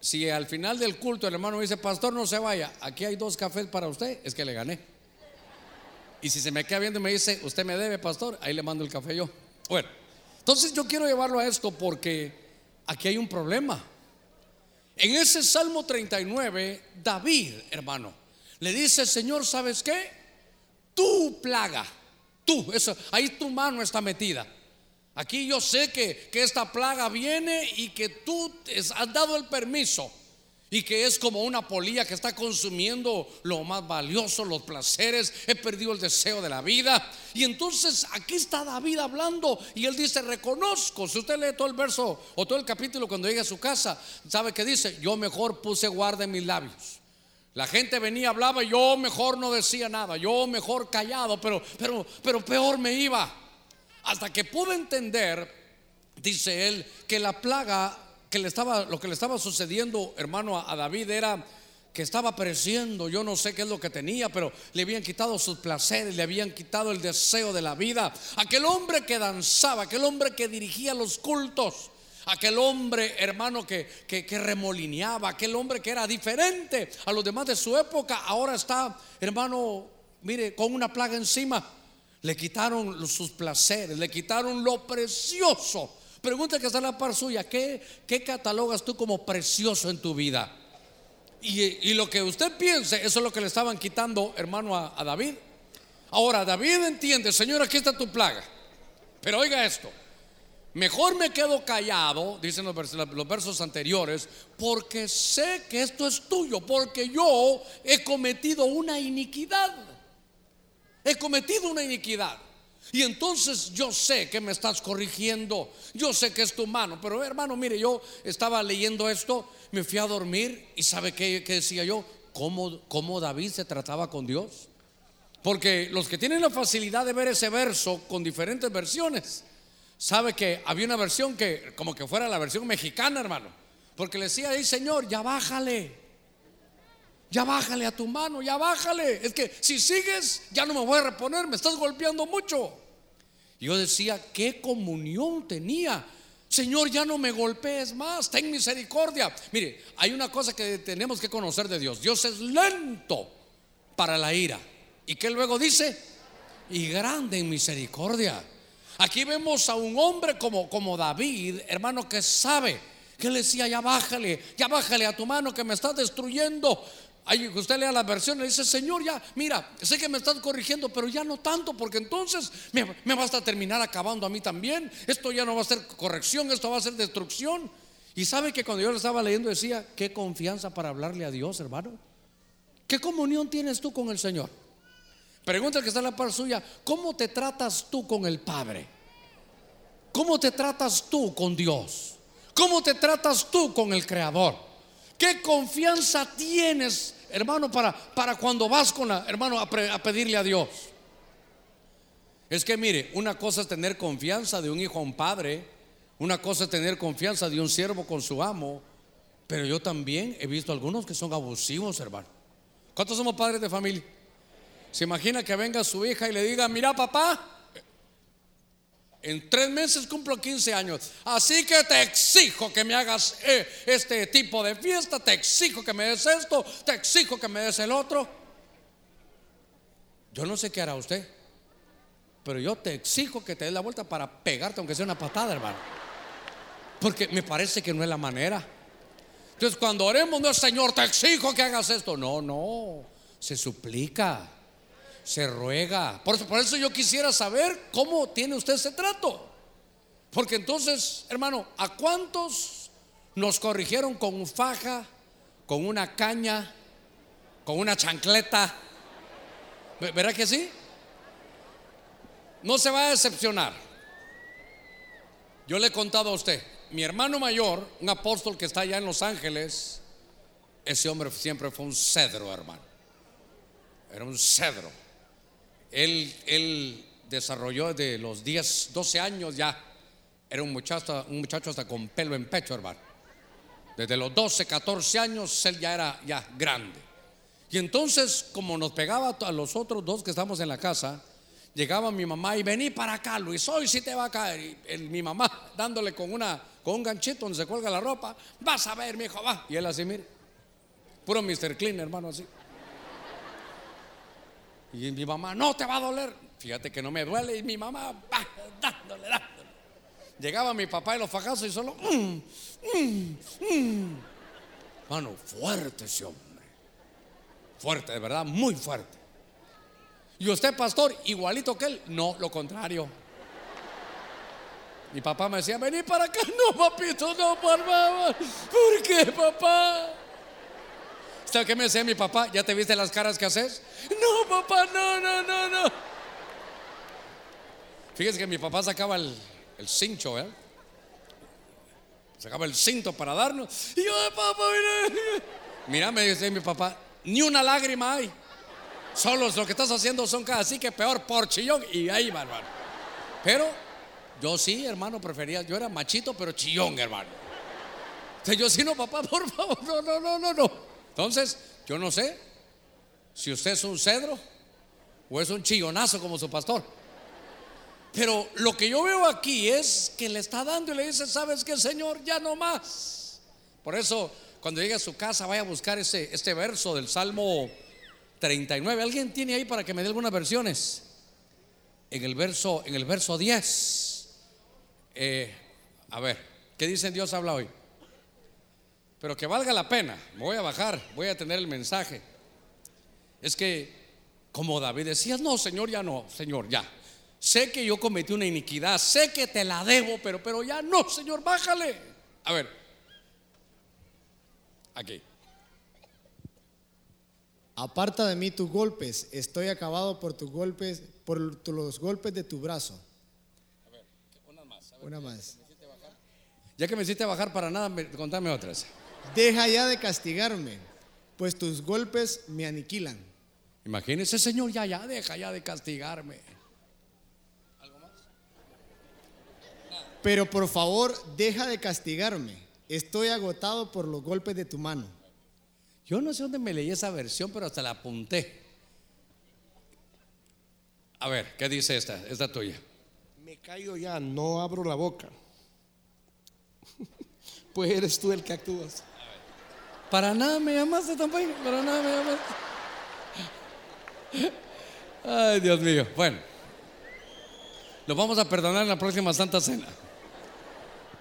Si al final del culto el hermano dice, pastor, no se vaya, aquí hay dos cafés para usted, es que le gané. Y si se me queda viendo y me dice, usted me debe, pastor, ahí le mando el café yo. Bueno, entonces yo quiero llevarlo a esto porque aquí hay un problema. En ese Salmo 39, David, hermano, le dice, Señor, ¿sabes qué? Tu plaga, tú, eso, ahí tu mano está metida. Aquí yo sé que, que esta plaga viene y que tú has dado el permiso y que es como una polilla que está consumiendo lo más valioso, los placeres, he perdido el deseo de la vida. Y entonces aquí está David hablando y él dice, reconozco, si usted lee todo el verso o todo el capítulo cuando llegue a su casa, sabe que dice, yo mejor puse guarda en mis labios. La gente venía, hablaba, yo mejor no decía nada, yo mejor callado, pero, pero, pero peor me iba. Hasta que pude entender, dice él, que la plaga que le estaba, lo que le estaba sucediendo, hermano, a, David era que estaba pereciendo, yo no sé qué es lo que tenía, pero le habían quitado sus placeres, le habían quitado el deseo de la vida. Aquel hombre que danzaba, aquel hombre que dirigía los cultos, aquel hombre, hermano, que, que, que, remolineaba, aquel hombre que era diferente a los demás de su época, ahora está, hermano, mire, con una plaga encima. Le quitaron sus placeres, le quitaron lo precioso Pregunta que está en la par suya, ¿qué, ¿qué catalogas tú como precioso en tu vida? Y, lo que usted piense, eso es lo que le estaban quitando, hermano, a, David. Ahora, David entiende, Señor, aquí está tu plaga. Pero oiga esto, mejor me quedo callado, dicen los los versos anteriores, porque sé que esto es tuyo, porque yo he cometido una iniquidad. He cometido una iniquidad. Y entonces yo sé que me estás corrigiendo, yo sé que es tu mano, pero hermano, mire, yo estaba leyendo esto, me fui a dormir y sabe qué, decía yo, ¿Cómo, cómo David se trataba con Dios. Porque los que tienen la facilidad de ver ese verso con diferentes versiones, sabe que había una versión que como que fuera la versión mexicana, hermano. Porque le decía ahí, Señor, ya bájale. Ya bájale a tu mano, ya bájale. Es que si sigues, ya no me voy a reponer, me estás golpeando mucho. Yo decía, ¿qué comunión tenía? Señor, ya no me golpees más, ten misericordia. Mire, hay una cosa que tenemos que conocer de Dios. Dios es lento para la ira. ¿Y qué luego dice? Y grande en misericordia. Aquí vemos a un hombre como, como David, hermano, que sabe que le decía, ya bájale, ya bájale a tu mano que me estás destruyendo. Ahí usted lea la versión y dice, Señor, ya, mira, sé que me estás corrigiendo, pero ya no tanto, porque entonces me, me a terminar acabando a mí también. Esto ya no va a ser corrección, esto va a ser destrucción. Y sabe que cuando yo lo estaba leyendo decía, qué confianza para hablarle a Dios, hermano. ¿Qué comunión tienes tú con el Señor? Pregunta que está en la par suya, ¿cómo te tratas tú con el Padre? ¿Cómo te tratas tú con Dios? ¿Cómo te tratas tú con el Creador? ¿Qué confianza tienes, hermano, para, para cuando vas con la, hermano, a, a pedirle a Dios? Es que mire, una cosa es tener confianza de un hijo a un padre, una cosa es tener confianza de un siervo con su amo, pero yo también he visto algunos que son abusivos, hermano. ¿Cuántos somos padres de familia? Se imagina que venga su hija y le diga, mira papá, en tres meses cumplo 15 años, así que te exijo que me hagas eh, este tipo de fiesta, te exijo que me des esto, te exijo que me des el otro. Yo no sé qué hará usted, pero yo te exijo que te des la vuelta para pegarte, aunque sea una patada, hermano. Porque me parece que no es la manera. Entonces, cuando oremos, no es Señor, te exijo que hagas esto. No, no, se suplica, se ruega. Por eso, por eso yo quisiera saber cómo tiene usted ese trato. Porque entonces, hermano, ¿a cuántos nos corrigieron con faja, con una caña, con una chancleta? ¿Ve- ¿Verá que sí? No se va a decepcionar. Yo le he contado a usted, mi hermano mayor, un apóstol que está allá en Los Ángeles, ese hombre siempre fue un cedro, hermano. Era un cedro. Él, él desarrolló de los 10, 12 años ya. Era un muchacho, un muchacho hasta con pelo en pecho, hermano. Desde los 12, 14 años, él ya era ya grande. Y entonces, como nos pegaba a los otros dos que estamos en la casa, llegaba mi mamá y vení para acá, Luis, hoy sí te va a caer. Y el- mi mamá dándole con, una, con un ganchito donde se cuelga la ropa, vas a ver, mi hijo, va. Y él así, mire, puro Mr. Clean, hermano, así. Y mi mamá, no te va a doler. Fíjate que no me duele. Y mi mamá, va, dándole, dándole. Llegaba mi papá y los fajazos y solo, mm, mm, mm. Mano, fuerte ese hombre. Fuerte, de verdad, muy fuerte. Y usted, pastor, igualito que él. No, lo contrario. Mi papá me decía, vení para acá. No, papito, no, por favor. ¿Por qué, papá? ¿Sabe qué me decía mi papá? ¿Ya te viste las caras que haces? No, papá, no, no, no, no. Fíjese que mi papá sacaba el, cincho, ¿eh? Sacaba el cinto para darnos. Y yo, papá, mira. Mira, me dice mi papá, ni una lágrima hay. Solo lo que estás haciendo son casi así que peor por chillón. Y ahí va, hermano. Pero yo sí, hermano, prefería. Yo era machito, pero chillón, hermano. Entonces yo sí, no, papá, por favor, no, no, no, no, no. Entonces, yo no sé si usted es un cedro o es un chillonazo como su pastor. Pero lo que yo veo aquí es que le está dando y le dice, ¿sabes qué, Señor? Ya no más. Por eso, cuando llegue a su casa, vaya a buscar ese, este verso del Salmo 39. ¿Alguien tiene ahí para que me dé algunas versiones? En el verso, en el verso 10. Eh, a ver, ¿qué dicen Dios habla hoy? Pero que valga la pena. Me voy a bajar, voy a tener el mensaje. Es que, como David decía, no, Señor, ya no, Señor, ya. Sé que yo cometí una iniquidad, sé que te la debo, pero, pero ya no, Señor, bájale. A ver, aquí. Aparta de mí tus golpes, estoy acabado por tus golpes, por los golpes de tu brazo. Una más. Ya que me hiciste bajar para nada, me- contame otras. Deja ya de castigarme, pues tus golpes me aniquilan. Imagínese, Señor, ya, ya, deja ya de castigarme. Pero por favor, deja de castigarme. Estoy agotado por los golpes de tu mano. Yo no sé dónde me leí esa versión, pero hasta la apunté. A ver, ¿qué dice esta? Esta tuya. Me callo ya, no abro la boca. Pues eres tú el que actúas. Para nada me llamaste tampoco, para nada me llamaste. Ay, Dios mío. Bueno, lo vamos a perdonar en la próxima Santa Cena.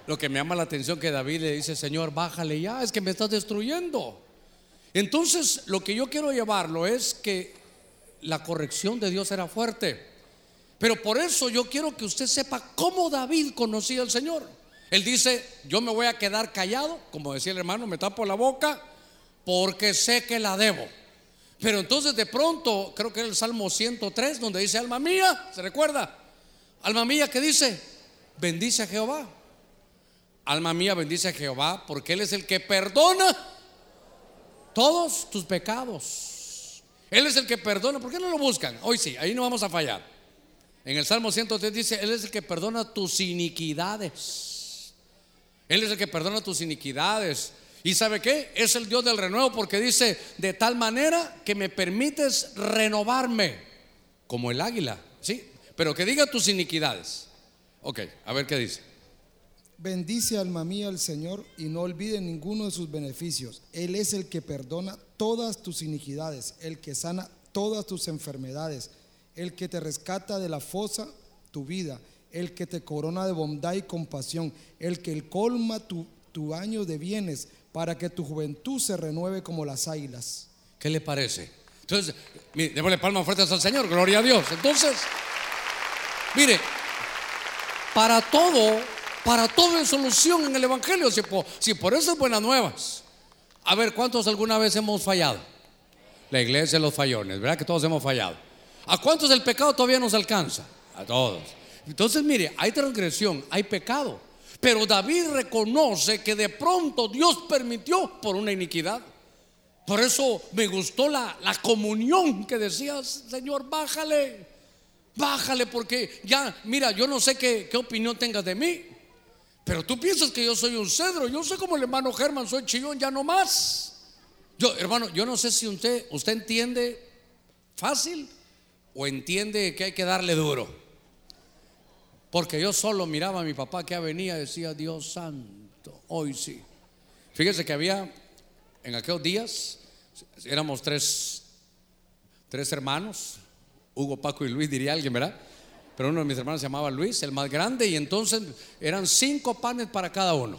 Lo que me llama la atención que David le dice, Señor, bájale ya, es que me estás destruyendo. Entonces, lo que yo quiero llevarlo es que la corrección de Dios era fuerte. Pero por eso yo quiero que usted sepa cómo David conocía al Señor. Él dice, yo me voy a quedar callado, como decía el hermano, me tapo la boca porque sé que la debo. Pero entonces de pronto, creo que era el Salmo 103, donde dice, alma mía, ¿se recuerda? Alma mía que dice, bendice a Jehová. Alma mía, bendice a Jehová, porque Él es el que perdona todos tus pecados. Él es el que perdona. ¿Por qué no lo buscan? Hoy sí, ahí no vamos a fallar. En el Salmo 103 dice, Él es el que perdona tus iniquidades. Él es el que perdona tus iniquidades. ¿Y sabe qué? Es el Dios del renuevo porque dice, de tal manera que me permites renovarme como el águila. ¿Sí? Pero que diga tus iniquidades. Ok, a ver qué dice. Bendice alma mía al Señor y no olvide ninguno de sus beneficios. Él es el que perdona todas tus iniquidades, el que sana todas tus enfermedades, el que te rescata de la fosa tu vida, el que te corona de bondad y compasión, el que colma tu, tu año de bienes para que tu juventud se renueve como las águilas. ¿Qué le parece? Entonces, démosle palmas fuertes al Señor, gloria a Dios. Entonces, mire, para todo, para todo hay solución en el Evangelio, si por, si por eso es buenas nuevas. A ver, ¿cuántos alguna vez hemos fallado? La iglesia de los fallones, ¿verdad que todos hemos fallado? ¿A cuántos el pecado todavía nos alcanza? A todos. Entonces, mire, hay transgresión, hay pecado. Pero David reconoce que de pronto Dios permitió por una iniquidad. Por eso me gustó la, la comunión que decías, Señor, bájale, bájale, porque ya, mira, yo no sé qué, qué opinión tengas de mí, pero tú piensas que yo soy un cedro, yo soy como el hermano Germán, soy chillón, ya no más. Yo, hermano, yo no sé si usted, usted entiende fácil o entiende que hay que darle duro. Porque yo solo miraba a mi papá que venía y decía, Dios santo, hoy sí. Fíjese que había en aquellos días, éramos tres, tres hermanos, Hugo, Paco y Luis, diría alguien, ¿verdad? Pero uno de mis hermanos se llamaba Luis, el más grande, y entonces eran cinco panes para cada uno.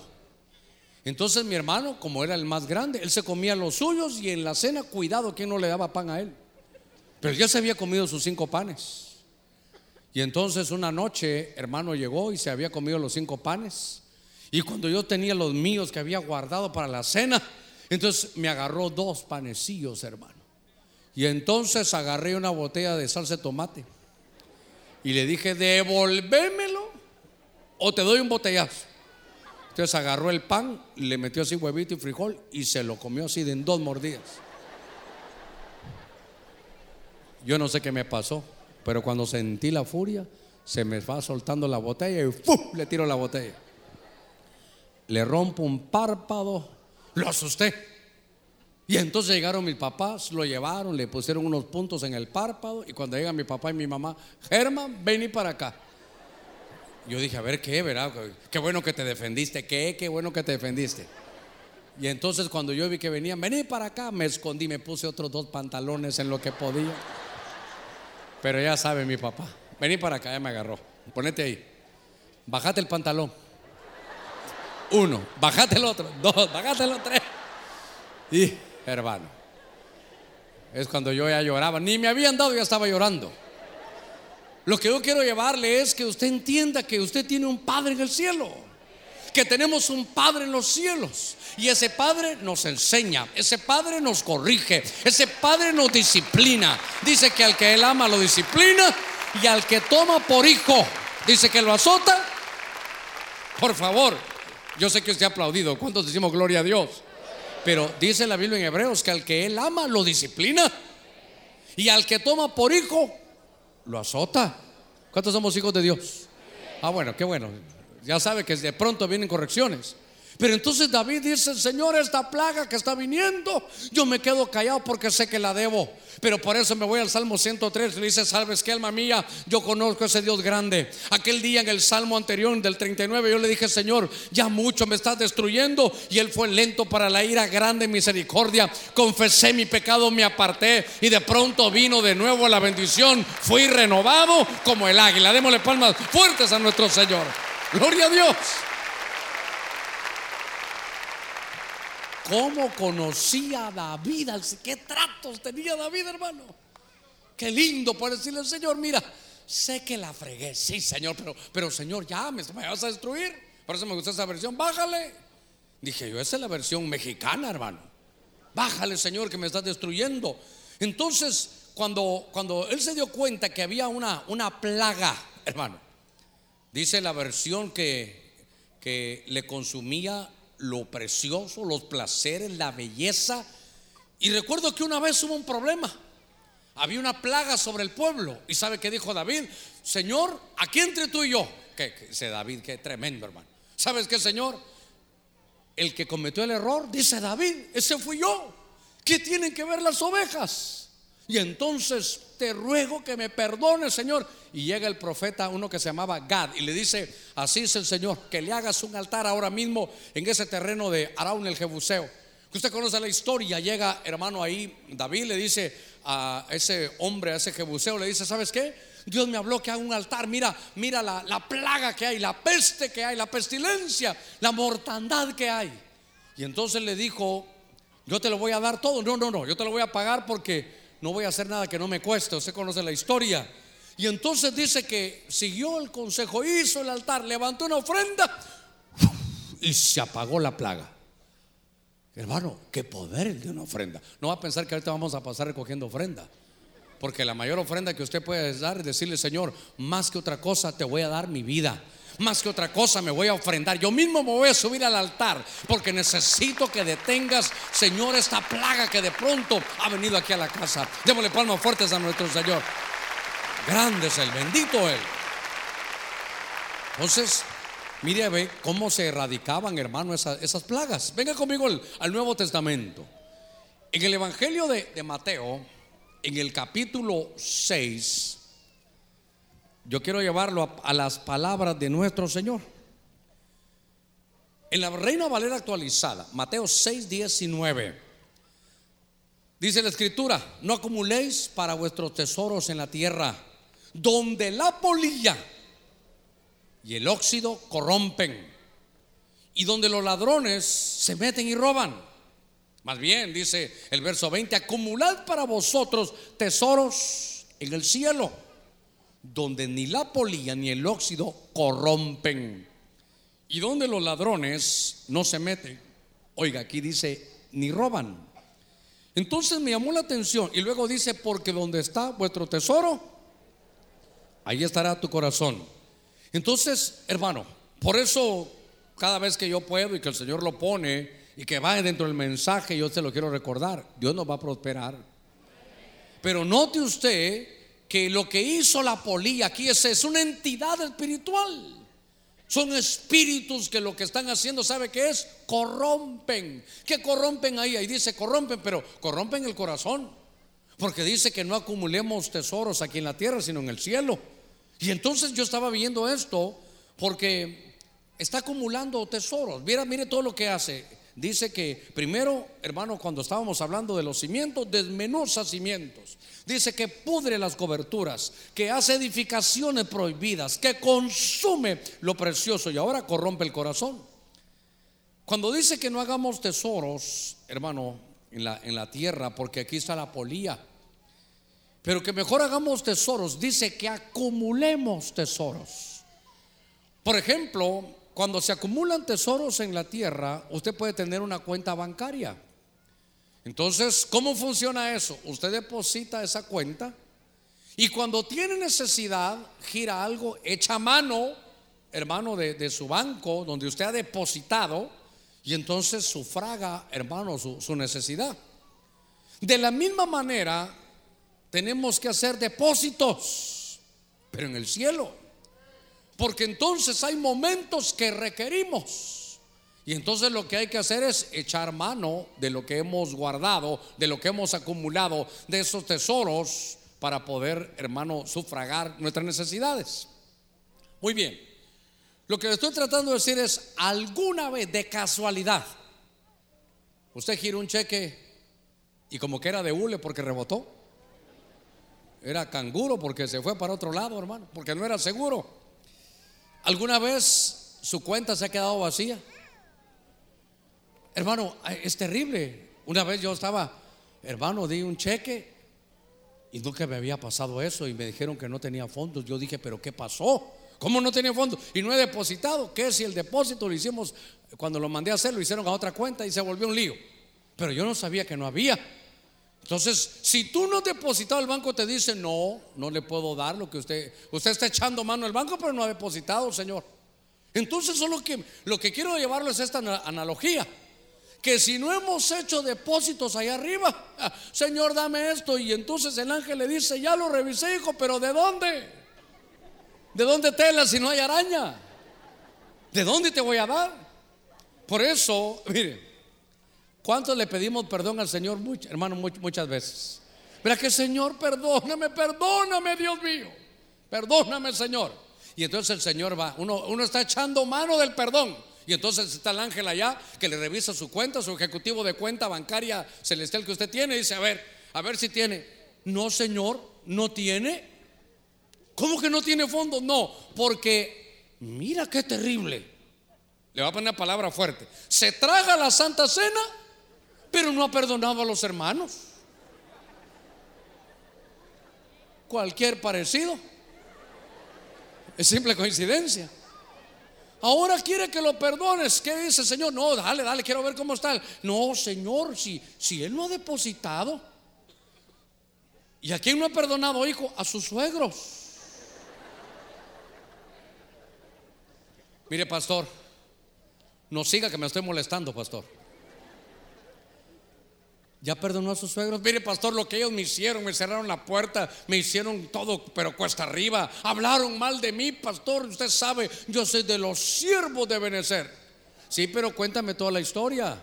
Entonces mi hermano, como era el más grande, él se comía los suyos y en la cena, cuidado que no le daba pan a él. Pero ya se había comido sus cinco panes. Y entonces una noche, hermano llegó y se había comido los cinco panes. Y cuando yo tenía los míos que había guardado para la cena, entonces me agarró dos panecillos, hermano. Y entonces agarré una botella de salsa de tomate. Y le dije, devolvémelo o te doy un botellazo. Entonces agarró el pan, le metió así huevito y frijol y se lo comió así de en dos mordidas. Yo no sé qué me pasó. Pero cuando sentí la furia, se me va soltando la botella y ¡fum! le tiro la botella. Le rompo un párpado, lo asusté. Y entonces llegaron mis papás, lo llevaron, le pusieron unos puntos en el párpado. Y cuando llega mi papá y mi mamá, Germán, vení para acá. Yo dije, a ver qué, ¿verdad? Qué bueno que te defendiste, qué, qué bueno que te defendiste. Y entonces cuando yo vi que venían, vení para acá, me escondí, me puse otros dos pantalones en lo que podía. Pero ya sabe mi papá. Vení para acá, ya me agarró. Ponete ahí. Bajate el pantalón. Uno. Bajate el otro. Dos. Bajate el otro. Y, hermano. Es cuando yo ya lloraba. Ni me habían dado, ya estaba llorando. Lo que yo quiero llevarle es que usted entienda que usted tiene un Padre en el cielo que tenemos un Padre en los cielos. Y ese Padre nos enseña, ese Padre nos corrige, ese Padre nos disciplina. Dice que al que Él ama lo disciplina y al que toma por hijo, dice que lo azota. Por favor, yo sé que usted ha aplaudido. ¿Cuántos decimos gloria a Dios? Pero dice la Biblia en Hebreos que al que Él ama lo disciplina y al que toma por hijo lo azota. ¿Cuántos somos hijos de Dios? Ah, bueno, qué bueno. Ya sabe que de pronto vienen correcciones. Pero entonces David dice, Señor, esta plaga que está viniendo, yo me quedo callado porque sé que la debo. Pero por eso me voy al Salmo 103 y le dice, salves que alma mía, yo conozco a ese Dios grande. Aquel día en el Salmo anterior, del 39, yo le dije, Señor, ya mucho me estás destruyendo. Y él fue lento para la ira, grande misericordia. Confesé mi pecado, me aparté y de pronto vino de nuevo la bendición. Fui renovado como el águila. Démosle palmas fuertes a nuestro Señor. Gloria a Dios. ¿Cómo conocía a David? ¿Qué tratos tenía David, hermano? Qué lindo por decirle al Señor, mira, sé que la fregué, sí, Señor, pero, pero Señor, ya me, vas a destruir. Por eso me gusta esa versión, bájale. Dije yo, esa es la versión mexicana, hermano. Bájale, Señor, que me estás destruyendo. Entonces, cuando, cuando él se dio cuenta que había una, una plaga, hermano, Dice la versión que, que le consumía lo precioso, los placeres, la belleza. Y recuerdo que una vez hubo un problema. Había una plaga sobre el pueblo. ¿Y sabe qué dijo David? Señor, aquí entre tú y yo. Que dice David, qué tremendo hermano. ¿Sabes qué, Señor? El que cometió el error, dice David, ese fui yo. ¿Qué tienen que ver las ovejas? Y entonces te ruego que me perdone, Señor. Y llega el profeta, uno que se llamaba Gad, y le dice, así es el Señor, que le hagas un altar ahora mismo en ese terreno de Araun el Jebuseo. Que usted conoce la historia, llega hermano ahí, David le dice a ese hombre, a ese Jebuseo, le dice, ¿sabes qué? Dios me habló que haga un altar, mira, mira la, la plaga que hay, la peste que hay, la pestilencia, la mortandad que hay. Y entonces le dijo, yo te lo voy a dar todo. No, no, no, yo te lo voy a pagar porque no voy a hacer nada que no me cueste. Usted conoce la historia. Y entonces dice que siguió el consejo, hizo el altar, levantó una ofrenda y se apagó la plaga. Hermano, qué poder el de una ofrenda. No va a pensar que ahorita vamos a pasar recogiendo ofrenda. Porque la mayor ofrenda que usted puede dar es decirle, Señor, más que otra cosa te voy a dar mi vida. Más que otra cosa me voy a ofrendar. Yo mismo me voy a subir al altar porque necesito que detengas, Señor, esta plaga que de pronto ha venido aquí a la casa. Démosle palmas fuertes a nuestro Señor. Grande es el bendito Él. Entonces, mire ve cómo se erradicaban, hermano, esas, plagas. Venga conmigo al, Nuevo Testamento. En el Evangelio de, de Mateo, en el capítulo 6, yo quiero llevarlo a, las palabras de nuestro Señor. En la Reina Valera actualizada, Mateo 6, 19, dice la escritura, no acumuléis para vuestros tesoros en la tierra, donde la polilla y el óxido corrompen, y donde los ladrones se meten y roban. Más bien, dice el verso 20, acumulad para vosotros tesoros en el cielo donde ni la polilla ni el óxido corrompen y donde los ladrones no se meten. Oiga, aquí dice, ni roban. Entonces me llamó la atención y luego dice, porque donde está vuestro tesoro, ahí estará tu corazón. Entonces, hermano, por eso cada vez que yo puedo y que el Señor lo pone y que va dentro del mensaje, yo te lo quiero recordar, Dios nos va a prosperar. Pero note usted que lo que hizo la polilla aquí es, es una entidad espiritual. Son espíritus que lo que están haciendo, ¿sabe qué es? Corrompen. ¿Qué corrompen ahí? Ahí dice corrompen, pero corrompen el corazón. Porque dice que no acumulemos tesoros aquí en la tierra, sino en el cielo. Y entonces yo estaba viendo esto porque está acumulando tesoros. Mira, mire todo lo que hace. Dice que primero, hermano, cuando estábamos hablando de los cimientos, desmenuza cimientos. Dice que pudre las coberturas, que hace edificaciones prohibidas, que consume lo precioso y ahora corrompe el corazón. Cuando dice que no hagamos tesoros, hermano, en la, en la tierra, porque aquí está la polía, pero que mejor hagamos tesoros, dice que acumulemos tesoros. Por ejemplo, cuando se acumulan tesoros en la tierra, usted puede tener una cuenta bancaria. Entonces, ¿cómo funciona eso? Usted deposita esa cuenta y cuando tiene necesidad, gira algo, echa mano, hermano, de, su banco donde usted ha depositado y entonces sufraga, hermano, su, su necesidad. De la misma manera, tenemos que hacer depósitos, pero en el cielo. Porque entonces hay momentos que requerimos. Y entonces lo que hay que hacer es echar mano de lo que hemos guardado, de lo que hemos acumulado, de esos tesoros para poder, hermano, sufragar nuestras necesidades. Muy bien. Lo que le estoy tratando de decir es, alguna vez de casualidad, usted giró un cheque y como que era de hule porque rebotó. Era canguro porque se fue para otro lado, hermano, porque no era seguro. ¿Alguna vez su cuenta se ha quedado vacía? Hermano, es terrible. Una vez yo estaba, hermano, di un cheque y nunca me había pasado eso y me dijeron que no tenía fondos. Yo dije, pero ¿qué pasó? ¿Cómo no tenía fondos? Y no he depositado. ¿Qué si el depósito lo hicimos, cuando lo mandé a hacer, lo hicieron a otra cuenta y se volvió un lío? Pero yo no sabía que no había. Entonces, si tú no has depositado, el banco te dice, no, no le puedo dar lo que usted, usted está echando mano al banco, pero no ha depositado, Señor. Entonces, solo que lo que quiero llevarlo es esta analogía. Que si no hemos hecho depósitos allá arriba, Señor, dame esto. Y entonces el ángel le dice, ya lo revisé, hijo, pero ¿de dónde? ¿De dónde tela si no hay araña? ¿De dónde te voy a dar? Por eso, mire, ¿Cuántos le pedimos perdón al Señor, hermano, muchas veces? Mira que Señor, perdóname, perdóname, Dios mío. Perdóname, Señor. Y entonces el Señor va, uno, uno está echando mano del perdón. Y entonces está el ángel allá que le revisa su cuenta, su ejecutivo de cuenta bancaria celestial que usted tiene. Y dice, a ver, a ver si tiene. No, Señor, no tiene. ¿Cómo que no tiene fondo? No, porque mira qué terrible. Le va a poner palabra fuerte. Se traga la Santa Cena pero no ha perdonado a los hermanos. Cualquier parecido. Es simple coincidencia. Ahora quiere que lo perdones. ¿Qué dice, Señor? No, dale, dale, quiero ver cómo está. No, Señor, si, si Él no ha depositado. ¿Y a quién no ha perdonado, hijo? A sus suegros. Mire, pastor, no siga que me estoy molestando, pastor. Ya perdonó a sus suegros. Mire, pastor, lo que ellos me hicieron, me cerraron la puerta, me hicieron todo, pero cuesta arriba. Hablaron mal de mí, pastor. Usted sabe, yo soy de los siervos de Benecer. Sí, pero cuéntame toda la historia.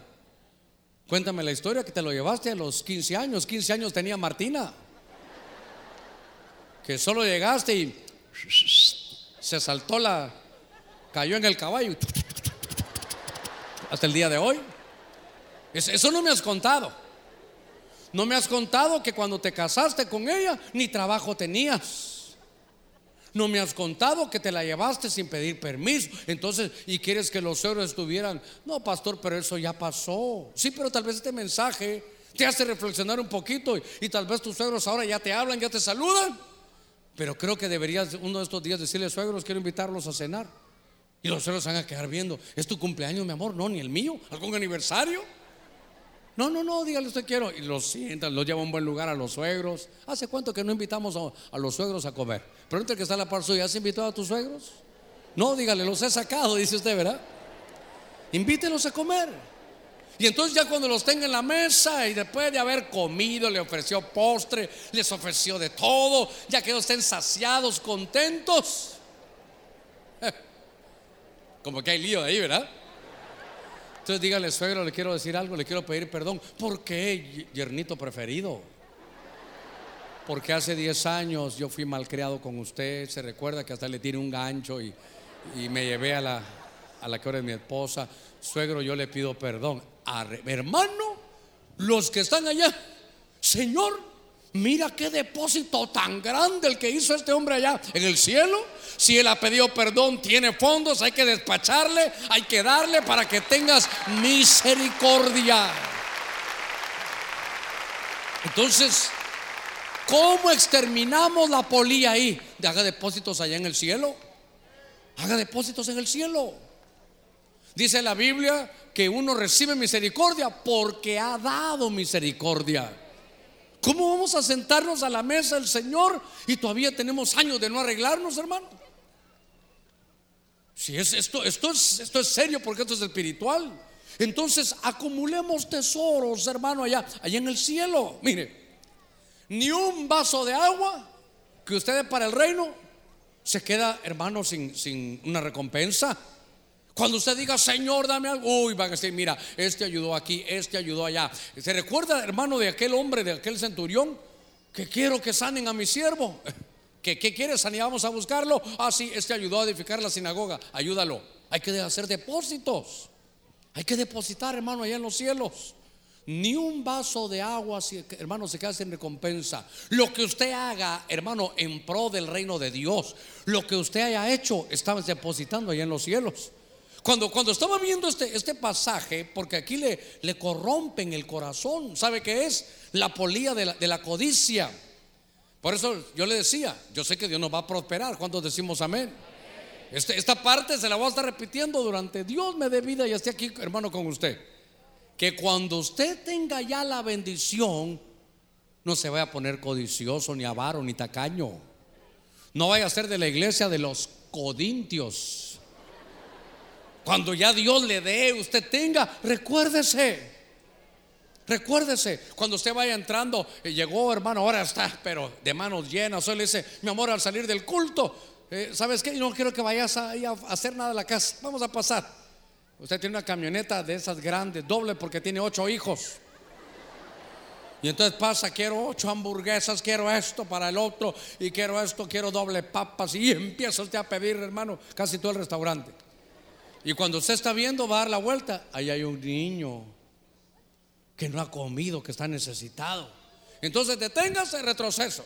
Cuéntame la historia que te lo llevaste a los 15 años. 15 años tenía Martina. Que solo llegaste y se saltó la, cayó en el caballo. Hasta el día de hoy. Eso no me has contado. No me has contado que cuando te casaste con ella ni trabajo tenías. No me has contado que te la llevaste sin pedir permiso. Entonces, ¿y quieres que los suegros estuvieran? No, pastor, pero eso ya pasó. Sí, pero tal vez este mensaje te hace reflexionar un poquito y, tal vez tus suegros ahora ya te hablan, ya te saludan. Pero creo que deberías uno de estos días decirle, suegros, quiero invitarlos a cenar. Y los suegros van a quedar viendo, ¿es tu cumpleaños, mi amor? No, ni el mío. ¿Algún aniversario? No, no, no, dígale usted quiero. Y los sientan, los lleva a un buen lugar a los suegros. ¿Hace cuánto que no invitamos a, los suegros a comer? Pregúntale que está en la par suya, ¿has invitado a tus suegros? No, dígale, los he sacado, dice usted, ¿verdad? Invítelos a comer. Y entonces ya cuando los tenga en la mesa y después de haber comido, le ofreció postre, les ofreció de todo, ya que estén saciados, contentos. Como que hay lío ahí, ¿verdad? Entonces dígale, suegro, le quiero decir algo, le quiero pedir perdón. ¿Por qué, yernito preferido? Porque hace 10 años yo fui malcriado con usted. Se recuerda que hasta le tiré un gancho y, me llevé a la, a la que ahora es mi esposa. Suegro, yo le pido perdón. hermano, los que están allá, Señor, Mira qué depósito tan grande el que hizo este hombre allá en el cielo. Si él ha pedido perdón, tiene fondos, hay que despacharle, hay que darle para que tengas misericordia. Entonces, ¿cómo exterminamos la polía ahí? Haga depósitos allá en el cielo. Haga depósitos en el cielo. Dice la Biblia que uno recibe misericordia porque ha dado misericordia. ¿Cómo vamos a sentarnos a la mesa del Señor y todavía tenemos años de no arreglarnos, hermano? Si es esto, esto es, esto es serio porque esto es espiritual. Entonces acumulemos tesoros, hermano, allá, allá en el cielo. Mire, ni un vaso de agua que usted dé para el reino se queda, hermano, sin, sin una recompensa. Cuando usted diga, Señor, dame algo, uy, van a decir, mira, este ayudó aquí, este ayudó allá. ¿Se recuerda, hermano, de aquel hombre, de aquel centurión? Que quiero que sanen a mi siervo. ¿Que, ¿Qué quiere sanidad? Vamos a buscarlo. Ah, sí, este ayudó a edificar la sinagoga. Ayúdalo. Hay que hacer depósitos. Hay que depositar, hermano, allá en los cielos. Ni un vaso de agua, hermano, se queda sin recompensa. Lo que usted haga, hermano, en pro del reino de Dios, lo que usted haya hecho, estaba depositando allá en los cielos. Cuando, cuando estaba viendo este, este pasaje, porque aquí le, le corrompen el corazón, ¿sabe qué es? La polía de la, codicia. Por eso yo le decía, yo sé que Dios nos va a prosperar. ¿Cuántos decimos amén? Este, esta parte se la voy a estar repitiendo durante Dios me dé vida y esté aquí, hermano, con usted. Que cuando usted tenga ya la bendición, No se vaya a poner codicioso, ni avaro, ni tacaño. No vaya a ser de la iglesia de los codintios. Cuando ya Dios le dé, usted tenga, recuérdese. Recuérdese, cuando usted vaya entrando, eh, llegó hermano, ahora está, pero de manos llenas. Hoy le dice, mi amor, al salir del culto, eh, ¿sabes qué? No quiero que vayas a, a hacer nada en la casa. Vamos a pasar. Usted tiene una camioneta de esas grandes, doble, porque tiene ocho hijos. Y entonces pasa, quiero ocho hamburguesas, quiero esto para el otro, y quiero esto, quiero doble papas, y empieza usted a pedir, hermano, casi todo el restaurante. Y cuando usted está viendo, va a dar la vuelta, ahí hay un niño que no ha comido, que está necesitado. Entonces deténgase, retroceso.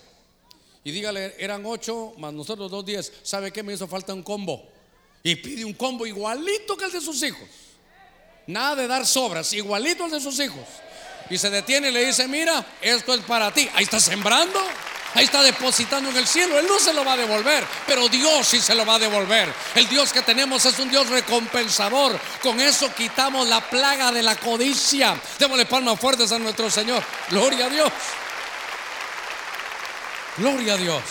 Y dígale, eran ocho, más nosotros dos diez. ¿Sabe qué? Me hizo falta un combo. Y pide un combo igualito que el de sus hijos. Nada de dar sobras, igualito al de sus hijos. Y se detiene y le dice, mira, esto es para ti. Ahí está sembrando. Ahí está depositando en el cielo. Él no se lo va a devolver, pero Dios sí se lo va a devolver. El Dios que tenemos es un Dios recompensador. Con eso quitamos la plaga de la codicia. Démosle palmas fuertes a nuestro Señor. Gloria a Dios. Gloria a Dios.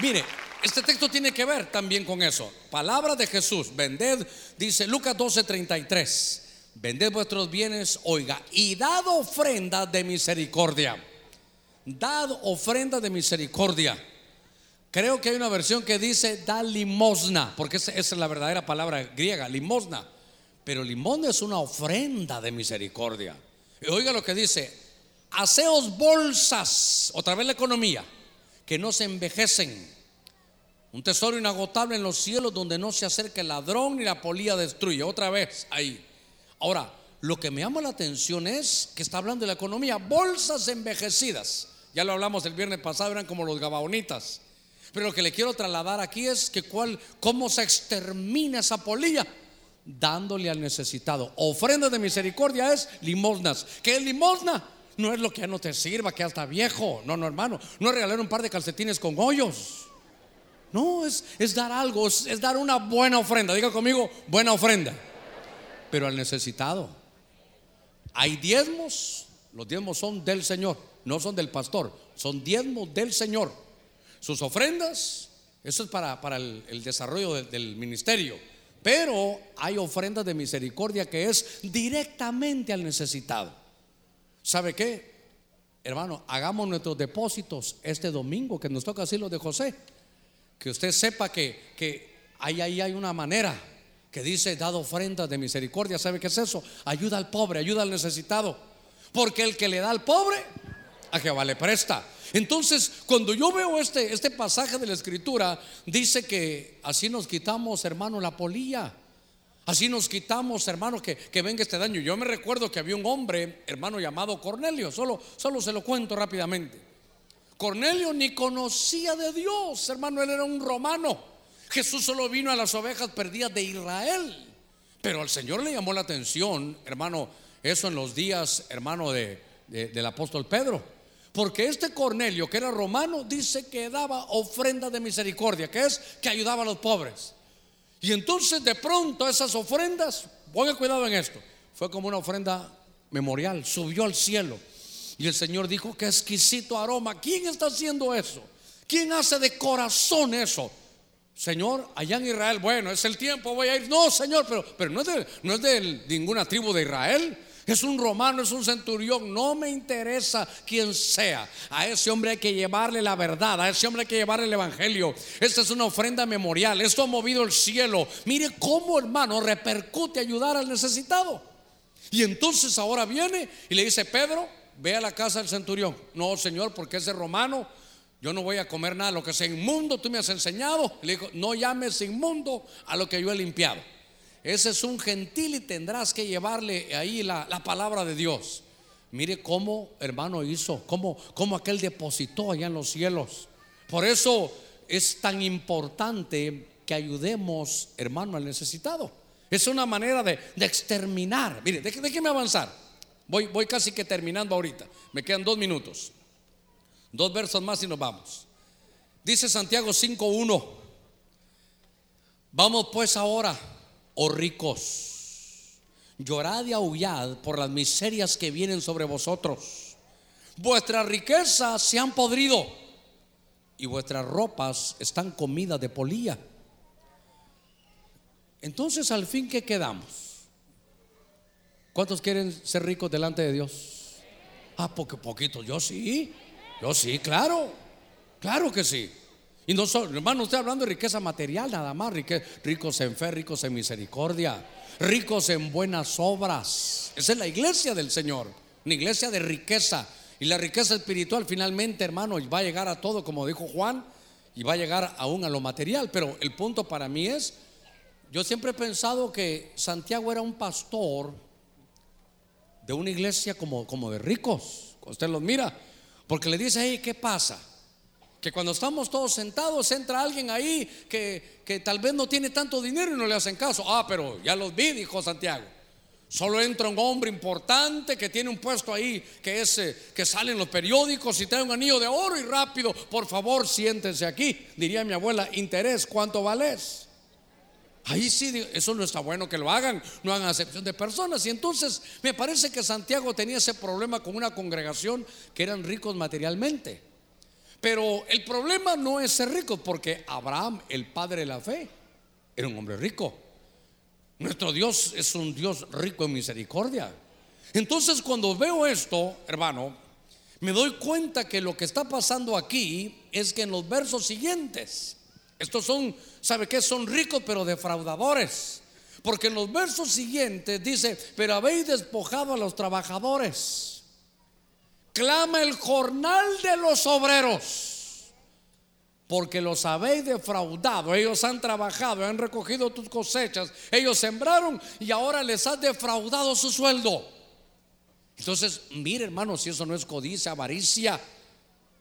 Mire, este texto tiene que ver también con eso. Palabra de Jesús. Vended, dice Lucas 12:33. Vended vuestros bienes, oiga, y dad ofrenda de misericordia dad ofrenda de misericordia. Creo que hay una versión que dice da limosna, porque esa, es la verdadera palabra griega, limosna. Pero limosna es una ofrenda de misericordia. Oiga lo que dice, haceos bolsas, otra vez la economía, que no se envejecen. Un tesoro inagotable en los cielos donde no se acerca el ladrón ni la polía destruye. Otra vez ahí. Ahora, lo que me llama la atención es que está hablando de la economía, bolsas envejecidas. Ya lo hablamos el viernes pasado, eran como los gabaonitas. Pero lo que le quiero trasladar aquí es que cuál, cómo se extermina esa polilla dándole al necesitado. Ofrenda de misericordia es limosnas. ¿Qué es limosna? No es lo que ya no te sirva, que ya viejo. No, no, hermano. No es regalar un par de calcetines con hoyos. No, es, es dar algo, es dar una buena ofrenda. Diga conmigo, buena ofrenda. Pero al necesitado. Hay diezmos. Los diezmos son del Señor no son del pastor, son diezmos del Señor. Sus ofrendas, eso es para, para el, desarrollo del ministerio. Pero hay ofrendas de misericordia que es directamente al necesitado. ¿Sabe qué? Hermano, hagamos nuestros depósitos este domingo que nos toca así lo de José. Que usted sepa que, que ahí, ahí hay una manera que dice dado ofrendas de misericordia. ¿Sabe qué es eso? Ayuda al pobre, ayuda al necesitado. Porque el que le da al pobre, Jehová le presta. Entonces, cuando yo veo este, este pasaje de la escritura, dice que así nos quitamos, hermano, la polilla. Así nos quitamos, hermano, que, que, venga este daño. Yo me recuerdo que había un hombre, hermano, llamado Cornelio. Solo, solo se lo cuento rápidamente. Cornelio ni conocía de Dios, hermano, él era un romano. Jesús solo vino a las ovejas perdidas de Israel. Pero al Señor le llamó la atención, hermano, eso en los días, hermano, de, del apóstol Pedro. Porque este Cornelio, que era romano, dice que daba ofrenda de misericordia, que es que ayudaba a los pobres. Y entonces de pronto esas ofrendas, ponga cuidado en esto, fue como una ofrenda memorial, subió al cielo. Y el Señor dijo, qué exquisito aroma. ¿Quién está haciendo eso? ¿Quién hace de corazón eso? Señor, allá en Israel, bueno, es el tiempo, voy a ir. No, Señor, pero, pero no es de ninguna tribu de Israel es un romano, es un centurión, no me interesa quién sea. A ese hombre hay que llevarle la verdad, a ese hombre hay que llevarle el evangelio. Esta es una ofrenda memorial, esto ha movido el cielo. Mire cómo, hermano, repercute ayudar al necesitado. Y entonces ahora viene y le dice, Pedro, ve a la casa del centurión. No, Señor, porque ese romano yo no voy a comer nada, lo que sea inmundo, tú me has enseñado. Le dijo, no llames inmundo a lo que yo he limpiado. Ese es un gentil y tendrás que llevarle ahí la, palabra de Dios. Mire cómo, hermano, hizo, cómo, cómo aquel depositó allá en los cielos. Por eso es tan importante que ayudemos, hermano, al necesitado. Es una manera de, exterminar. Mire, déjeme avanzar. Voy, voy casi que terminando ahorita. Me quedan dos minutos. Dos versos más y nos vamos. Dice Santiago 5.1. Vamos pues ahora oh ricos, llorad y aullad por las miserias que vienen sobre vosotros, vuestras riquezas se han podrido y vuestras ropas están comidas de polilla. Entonces, al fin, ¿qué quedamos? ¿Cuántos quieren ser ricos delante de Dios? Ah, porque poquito, yo sí, yo sí, claro, claro que sí. Y no solo, hermano, estoy hablando de riqueza material nada más, ricos en fe, ricos en misericordia, ricos en buenas obras. Esa es la iglesia del Señor, una iglesia de riqueza. Y la riqueza espiritual finalmente, hermano, va a llegar a todo, como dijo Juan, y va a llegar aún a lo material. Pero el punto para mí es, yo siempre he pensado que Santiago era un pastor de una iglesia como, como de ricos. Usted los mira, porque le dice, hey, ¿qué pasa? Que cuando estamos todos sentados entra alguien ahí que, que tal vez no tiene tanto dinero y no le hacen caso. Ah, pero ya los vi, dijo Santiago. Solo entra un hombre importante que tiene un puesto ahí que es que sale en los periódicos y trae un anillo de oro y rápido, por favor, siéntense aquí. Diría mi abuela, interés, ¿cuánto vales? Ahí sí, eso no está bueno que lo hagan, no hagan acepción de personas. Y entonces me parece que Santiago tenía ese problema con una congregación que eran ricos materialmente. Pero el problema no es ser rico, porque Abraham, el padre de la fe, era un hombre rico. Nuestro Dios es un Dios rico en misericordia. Entonces cuando veo esto, hermano, me doy cuenta que lo que está pasando aquí es que en los versos siguientes, estos son, ¿sabe qué? Son ricos pero defraudadores. Porque en los versos siguientes dice, pero habéis despojado a los trabajadores clama el jornal de los obreros, porque los habéis defraudado. Ellos han trabajado, han recogido tus cosechas, ellos sembraron y ahora les has defraudado su sueldo. Entonces, mire hermano, si eso no es codicia, avaricia.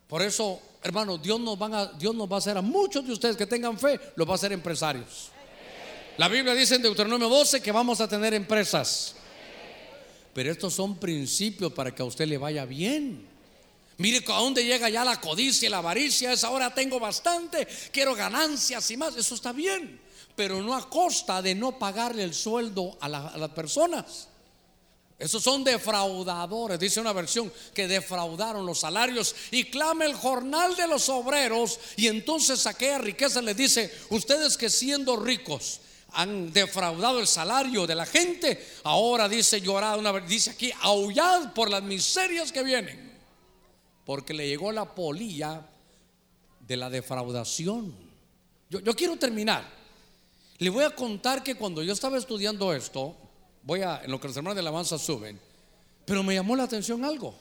Por eso, hermano, Dios nos, a, Dios nos va a hacer a muchos de ustedes que tengan fe, los va a hacer empresarios. La Biblia dice en Deuteronomio 12 que vamos a tener empresas. Pero estos son principios para que a usted le vaya bien. Mire a dónde llega ya la codicia y la avaricia. Es ahora tengo bastante, quiero ganancias y más. Eso está bien, pero no a costa de no pagarle el sueldo a, las personas. Esos son defraudadores, dice una versión, que defraudaron los salarios y clama el jornal de los obreros y entonces aquella riqueza les dice, ustedes que siendo ricos han defraudado el salario de la gente, ahora dice llorad una vez, dice aquí, aullad por las miserias que vienen, porque le llegó la polilla de la defraudación. Yo, quiero terminar. Le voy a contar que cuando yo estaba estudiando esto, voy a, en lo que los hermanos de la alabanza suben, pero me llamó la atención algo.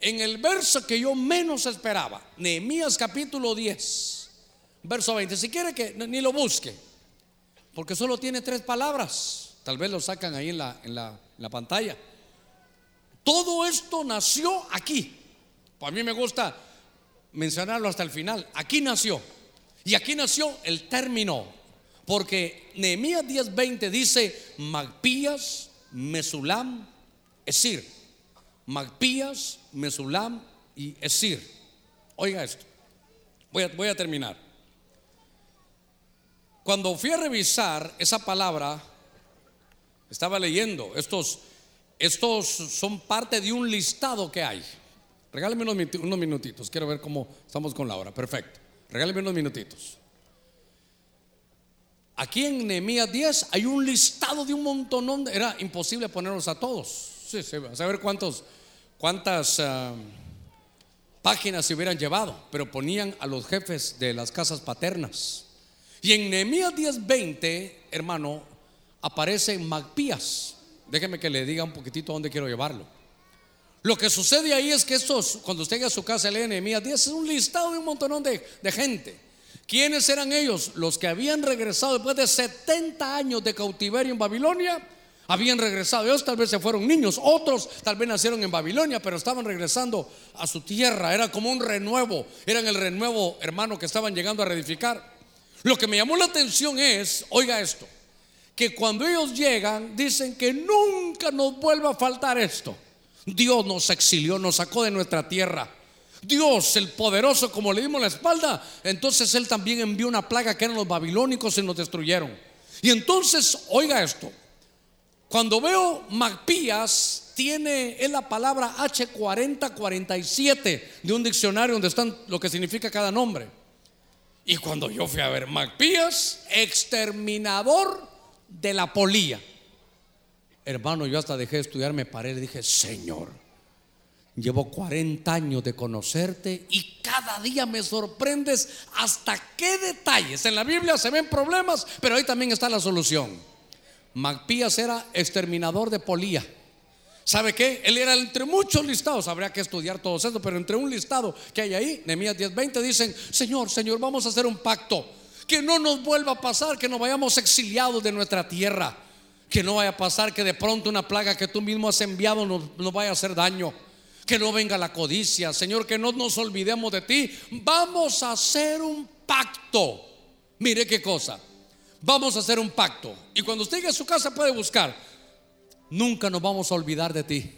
En el verso que yo menos esperaba, Nehemías capítulo 10, verso 20, si quiere que ni lo busque, porque solo tiene tres palabras. Tal vez lo sacan ahí en la, en la, pantalla. Todo esto nació aquí. Pues a mí me gusta mencionarlo hasta el final. Aquí nació. Y aquí nació el término. Porque Nehemías 10:20 dice Magpías, Mesulam, Esir. Magpías, Mesulam y Esir. Oiga esto. Voy a, voy a terminar. Cuando fui a revisar esa palabra, estaba leyendo, estos, estos son parte de un listado que hay. Regáleme unos, minutitos, quiero ver cómo estamos con la hora. Perfecto. Regáleme unos minutitos. Aquí en Nehemías 10 hay un listado de un montón, era imposible ponerlos a todos. Sí, saber cuántos, cuántas ah, páginas se hubieran llevado, pero ponían a los jefes de las casas paternas. Y en Nehemías 10:20, hermano, aparece Magpías. Déjeme que le diga un poquitito dónde quiero llevarlo. Lo que sucede ahí es que estos, cuando usted llega a su casa lee Nehemías 10, es un listado de un montón de, de gente. ¿Quiénes eran ellos? Los que habían regresado después de 70 años de cautiverio en Babilonia. Habían regresado, ellos tal vez se fueron niños, otros tal vez nacieron en Babilonia, pero estaban regresando a su tierra. Era como un renuevo, eran el renuevo hermano que estaban llegando a reedificar. Lo que me llamó la atención es, oiga esto, que cuando ellos llegan dicen que nunca nos vuelva a faltar esto. Dios nos exilió, nos sacó de nuestra tierra. Dios, el poderoso, como le dimos la espalda, entonces Él también envió una plaga que eran los babilónicos y nos destruyeron. Y entonces, oiga esto, cuando veo Magpías, tiene es la palabra H4047 de un diccionario donde están lo que significa cada nombre. Y cuando yo fui a ver Macpías, exterminador de la polía. Hermano, yo hasta dejé de estudiar, me paré y le dije, Señor, llevo 40 años de conocerte y cada día me sorprendes hasta qué detalles. En la Biblia se ven problemas, pero ahí también está la solución. Macpías era exterminador de polía. ¿Sabe qué? Él era entre muchos listados, habría que estudiar todo eso, pero entre un listado que hay ahí, Nehemías 10:20 dicen, Señor, Señor, vamos a hacer un pacto, que no nos vuelva a pasar, que no vayamos exiliados de nuestra tierra, que no vaya a pasar que de pronto una plaga que tú mismo has enviado nos, nos vaya a hacer daño, que no venga la codicia, Señor, que no nos olvidemos de ti, vamos a hacer un pacto. Mire qué cosa, vamos a hacer un pacto. Y cuando usted llegue a su casa puede buscar nunca nos vamos a olvidar de ti.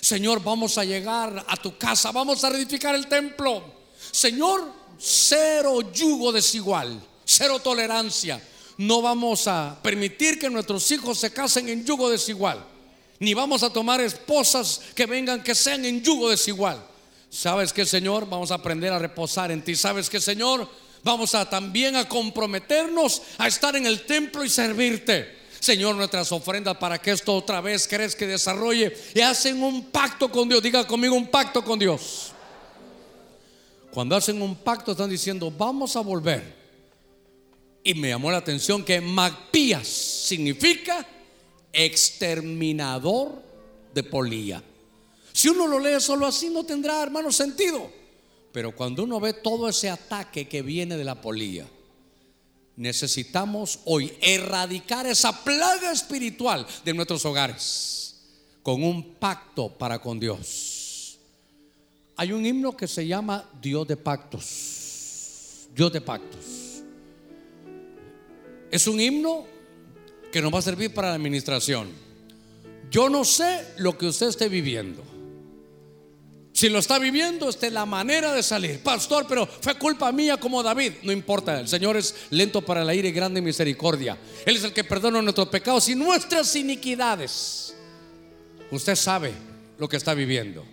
Señor, vamos a llegar a tu casa, vamos a reedificar el templo. Señor, cero yugo desigual, cero tolerancia. No vamos a permitir que nuestros hijos se casen en yugo desigual. Ni vamos a tomar esposas que vengan que sean en yugo desigual. ¿Sabes que Señor? Vamos a aprender a reposar en ti. ¿Sabes que Señor? Vamos a también a comprometernos a estar en el templo y servirte. Señor, nuestras ofrendas para que esto otra vez crees que desarrolle y hacen un pacto con Dios. Diga conmigo un pacto con Dios. Cuando hacen un pacto están diciendo, vamos a volver. Y me llamó la atención que Macpías significa exterminador de polía. Si uno lo lee solo así no tendrá, hermano, sentido. Pero cuando uno ve todo ese ataque que viene de la polía, necesitamos hoy erradicar esa plaga espiritual de nuestros hogares con un pacto para con Dios. Hay un himno que se llama Dios de pactos. Dios de pactos. Es un himno que nos va a servir para la administración. Yo no sé lo que usted esté viviendo. Si lo está viviendo, esta es la manera de salir. Pastor, pero fue culpa mía como David. No importa, el Señor es lento para la ira y grande misericordia. Él es el que perdona nuestros pecados y nuestras iniquidades. Usted sabe lo que está viviendo.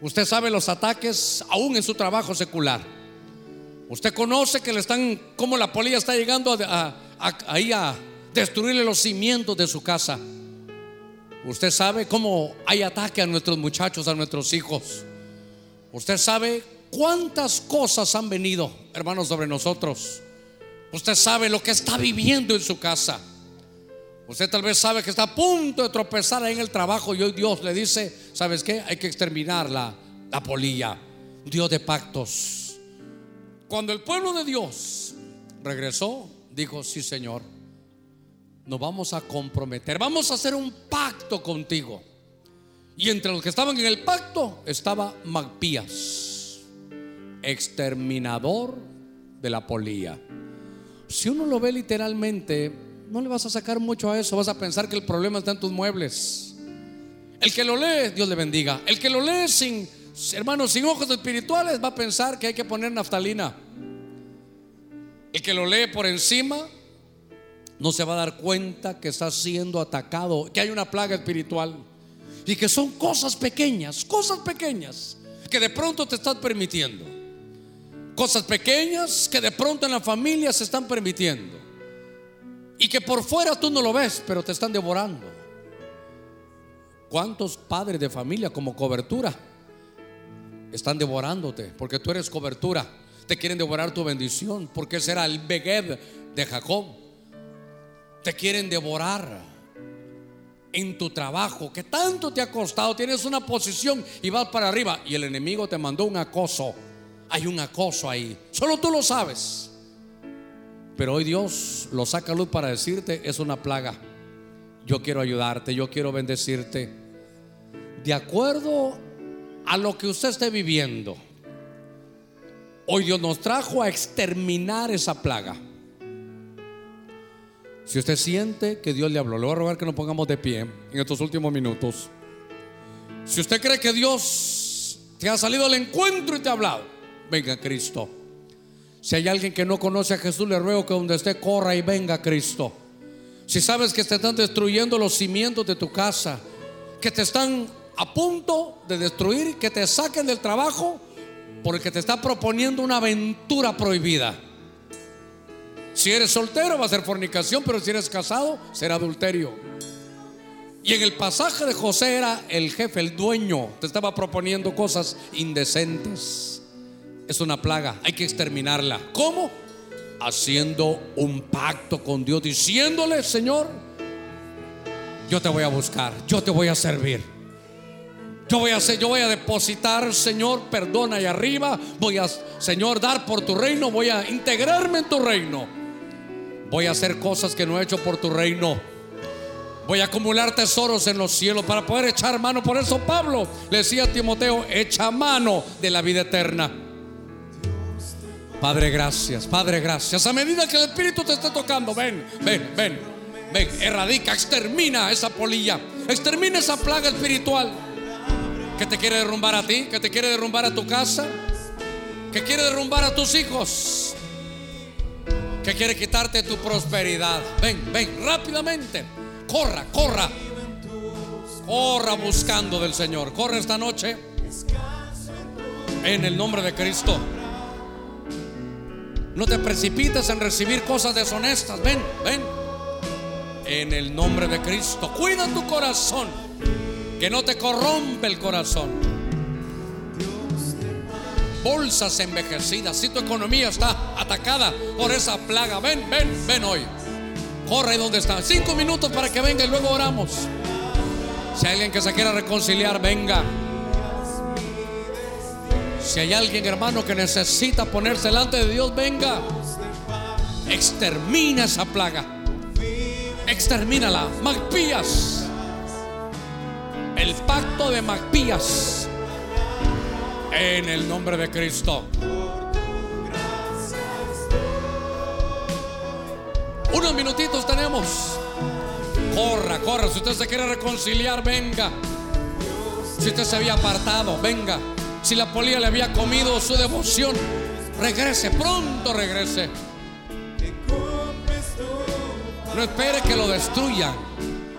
Usted sabe los ataques aún en su trabajo secular. Usted conoce que le están, como la polilla está llegando a, ahí a destruirle los cimientos de su casa. Usted sabe cómo hay ataque a nuestros muchachos, a nuestros hijos. Usted sabe cuántas cosas han venido, hermanos, sobre nosotros. Usted sabe lo que está viviendo en su casa. Usted tal vez sabe que está a punto de tropezar ahí en el trabajo y hoy Dios le dice, ¿sabes qué? Hay que exterminar la, la polilla. Dios de pactos. Cuando el pueblo de Dios regresó, dijo, sí Señor, nos vamos a comprometer, vamos a hacer un pacto contigo. Y entre los que estaban en el pacto estaba Magpías, exterminador de la polía. Si uno lo ve literalmente, no le vas a sacar mucho a eso, vas a pensar que el problema está en tus muebles. El que lo lee, Dios le bendiga. El que lo lee sin, hermanos, sin ojos espirituales, va a pensar que hay que poner naftalina. El que lo lee por encima, no se va a dar cuenta que está siendo atacado, que hay una plaga espiritual y que son cosas pequeñas, cosas pequeñas que de pronto te están permitiendo. Cosas pequeñas que de pronto en la familia se están permitiendo. Y que por fuera tú no lo ves, pero te están devorando. ¿Cuántos padres de familia como cobertura están devorándote? Porque tú eres cobertura. Te quieren devorar tu bendición. Porque será el Beged de Jacob te quieren devorar en tu trabajo, que tanto te ha costado, tienes una posición y vas para arriba y el enemigo te mandó un acoso. Hay un acoso ahí, solo tú lo sabes. Pero hoy Dios lo saca a luz para decirte, es una plaga. Yo quiero ayudarte, yo quiero bendecirte. De acuerdo a lo que usted esté viviendo, hoy Dios nos trajo a exterminar esa plaga. Si usted siente que Dios le habló, le voy a rogar que nos pongamos de pie en estos últimos minutos. Si usted cree que Dios te ha salido al encuentro y te ha hablado, venga Cristo. Si hay alguien que no conoce a Jesús, le ruego que donde esté corra y venga Cristo. Si sabes que te están destruyendo los cimientos de tu casa, que te están a punto de destruir, que te saquen del trabajo porque te está proponiendo una aventura prohibida. Si eres soltero va a ser fornicación, pero si eres casado será adulterio. Y en el pasaje de José era el jefe, el dueño, te estaba proponiendo cosas indecentes. Es una plaga, hay que exterminarla. ¿Cómo? Haciendo un pacto con Dios, diciéndole, Señor, yo te voy a buscar, yo te voy a servir. Yo voy a hacer, yo voy a depositar, Señor, perdona y arriba, voy a, Señor, dar por tu reino, voy a integrarme en tu reino. Voy a hacer cosas que no he hecho por tu reino. Voy a acumular tesoros en los cielos para poder echar mano. Por eso Pablo le decía a Timoteo, echa mano de la vida eterna. Padre, gracias, Padre, gracias. A medida que el Espíritu te esté tocando, ven, ven, ven, ven, erradica, extermina esa polilla, extermina esa plaga espiritual que te quiere derrumbar a ti, que te quiere derrumbar a tu casa, que quiere derrumbar a tus hijos, que quiere quitarte tu prosperidad. Ven, ven, rápidamente. Corra, corra. Corra buscando del Señor. Corre esta noche. En el nombre de Cristo. No te precipites en recibir cosas deshonestas. Ven, ven. En el nombre de Cristo. Cuida tu corazón. Que no te corrompe el corazón. Bolsas envejecidas. Si tu economía está atacada por esa plaga, ven, ven, ven hoy. Corre donde está. Cinco minutos para que venga y luego oramos. Si hay alguien que se quiera reconciliar, venga. Si hay alguien, hermano, que necesita ponerse delante de Dios, venga. Extermina esa plaga. Extermínala. Magpías. El pacto de Magpías. En el nombre de Cristo. Unos minutitos tenemos. Corra, corra. Si usted se quiere reconciliar, venga. Si usted se había apartado, venga. Si la polilla le había comido su devoción, regrese, pronto regrese. No espere que lo destruyan,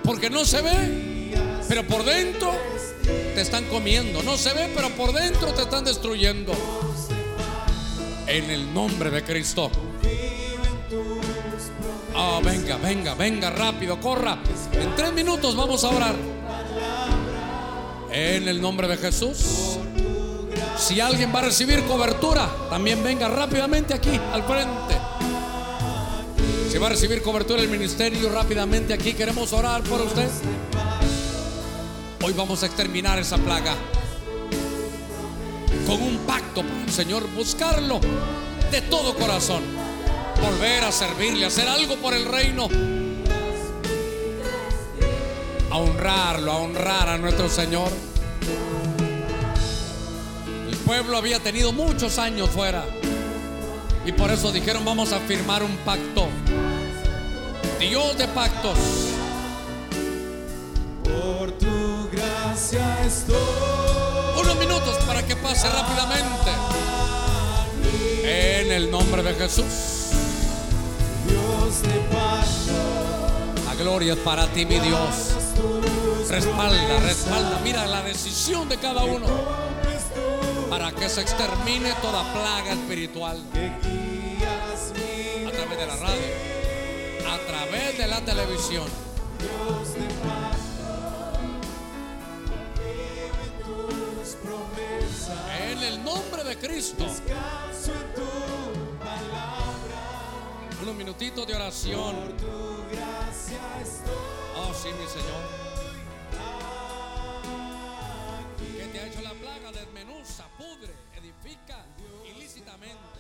porque no se ve, pero por dentro te están comiendo. No se ve, pero por dentro te están destruyendo. En el nombre de Cristo. Oh, venga, venga, venga, rápido, corra. En tres minutos vamos a orar. En el nombre de Jesús. Si alguien va a recibir cobertura, también venga rápidamente aquí al frente. Si va a recibir cobertura el ministerio, rápidamente aquí queremos orar por usted. Hoy vamos a exterminar esa plaga con un pacto Señor, buscarlo de todo corazón, volver a servirle, hacer algo por el reino, a honrarlo, a honrar a nuestro Señor. El pueblo había tenido muchos años fuera y por eso dijeron vamos a firmar un pacto. Dios de pactos. Por tu gracia estoy. Unos minutos para que pase rápidamente. En el nombre de Jesús. Dios de pacto. La gloria es para ti, mi Dios. Respalda, respalda. Mira la decisión de cada uno para que se extermine toda plaga espiritual a través de la radio, a través de la televisión. En el nombre de Cristo. Descanso en tu palabra. Unos minutitos de oración. Por tu gracia estoy. Oh, sí, mi Señor. ¿Qué te ha hecho la plaga? Desmenuza, pudre, edifica ilícitamente.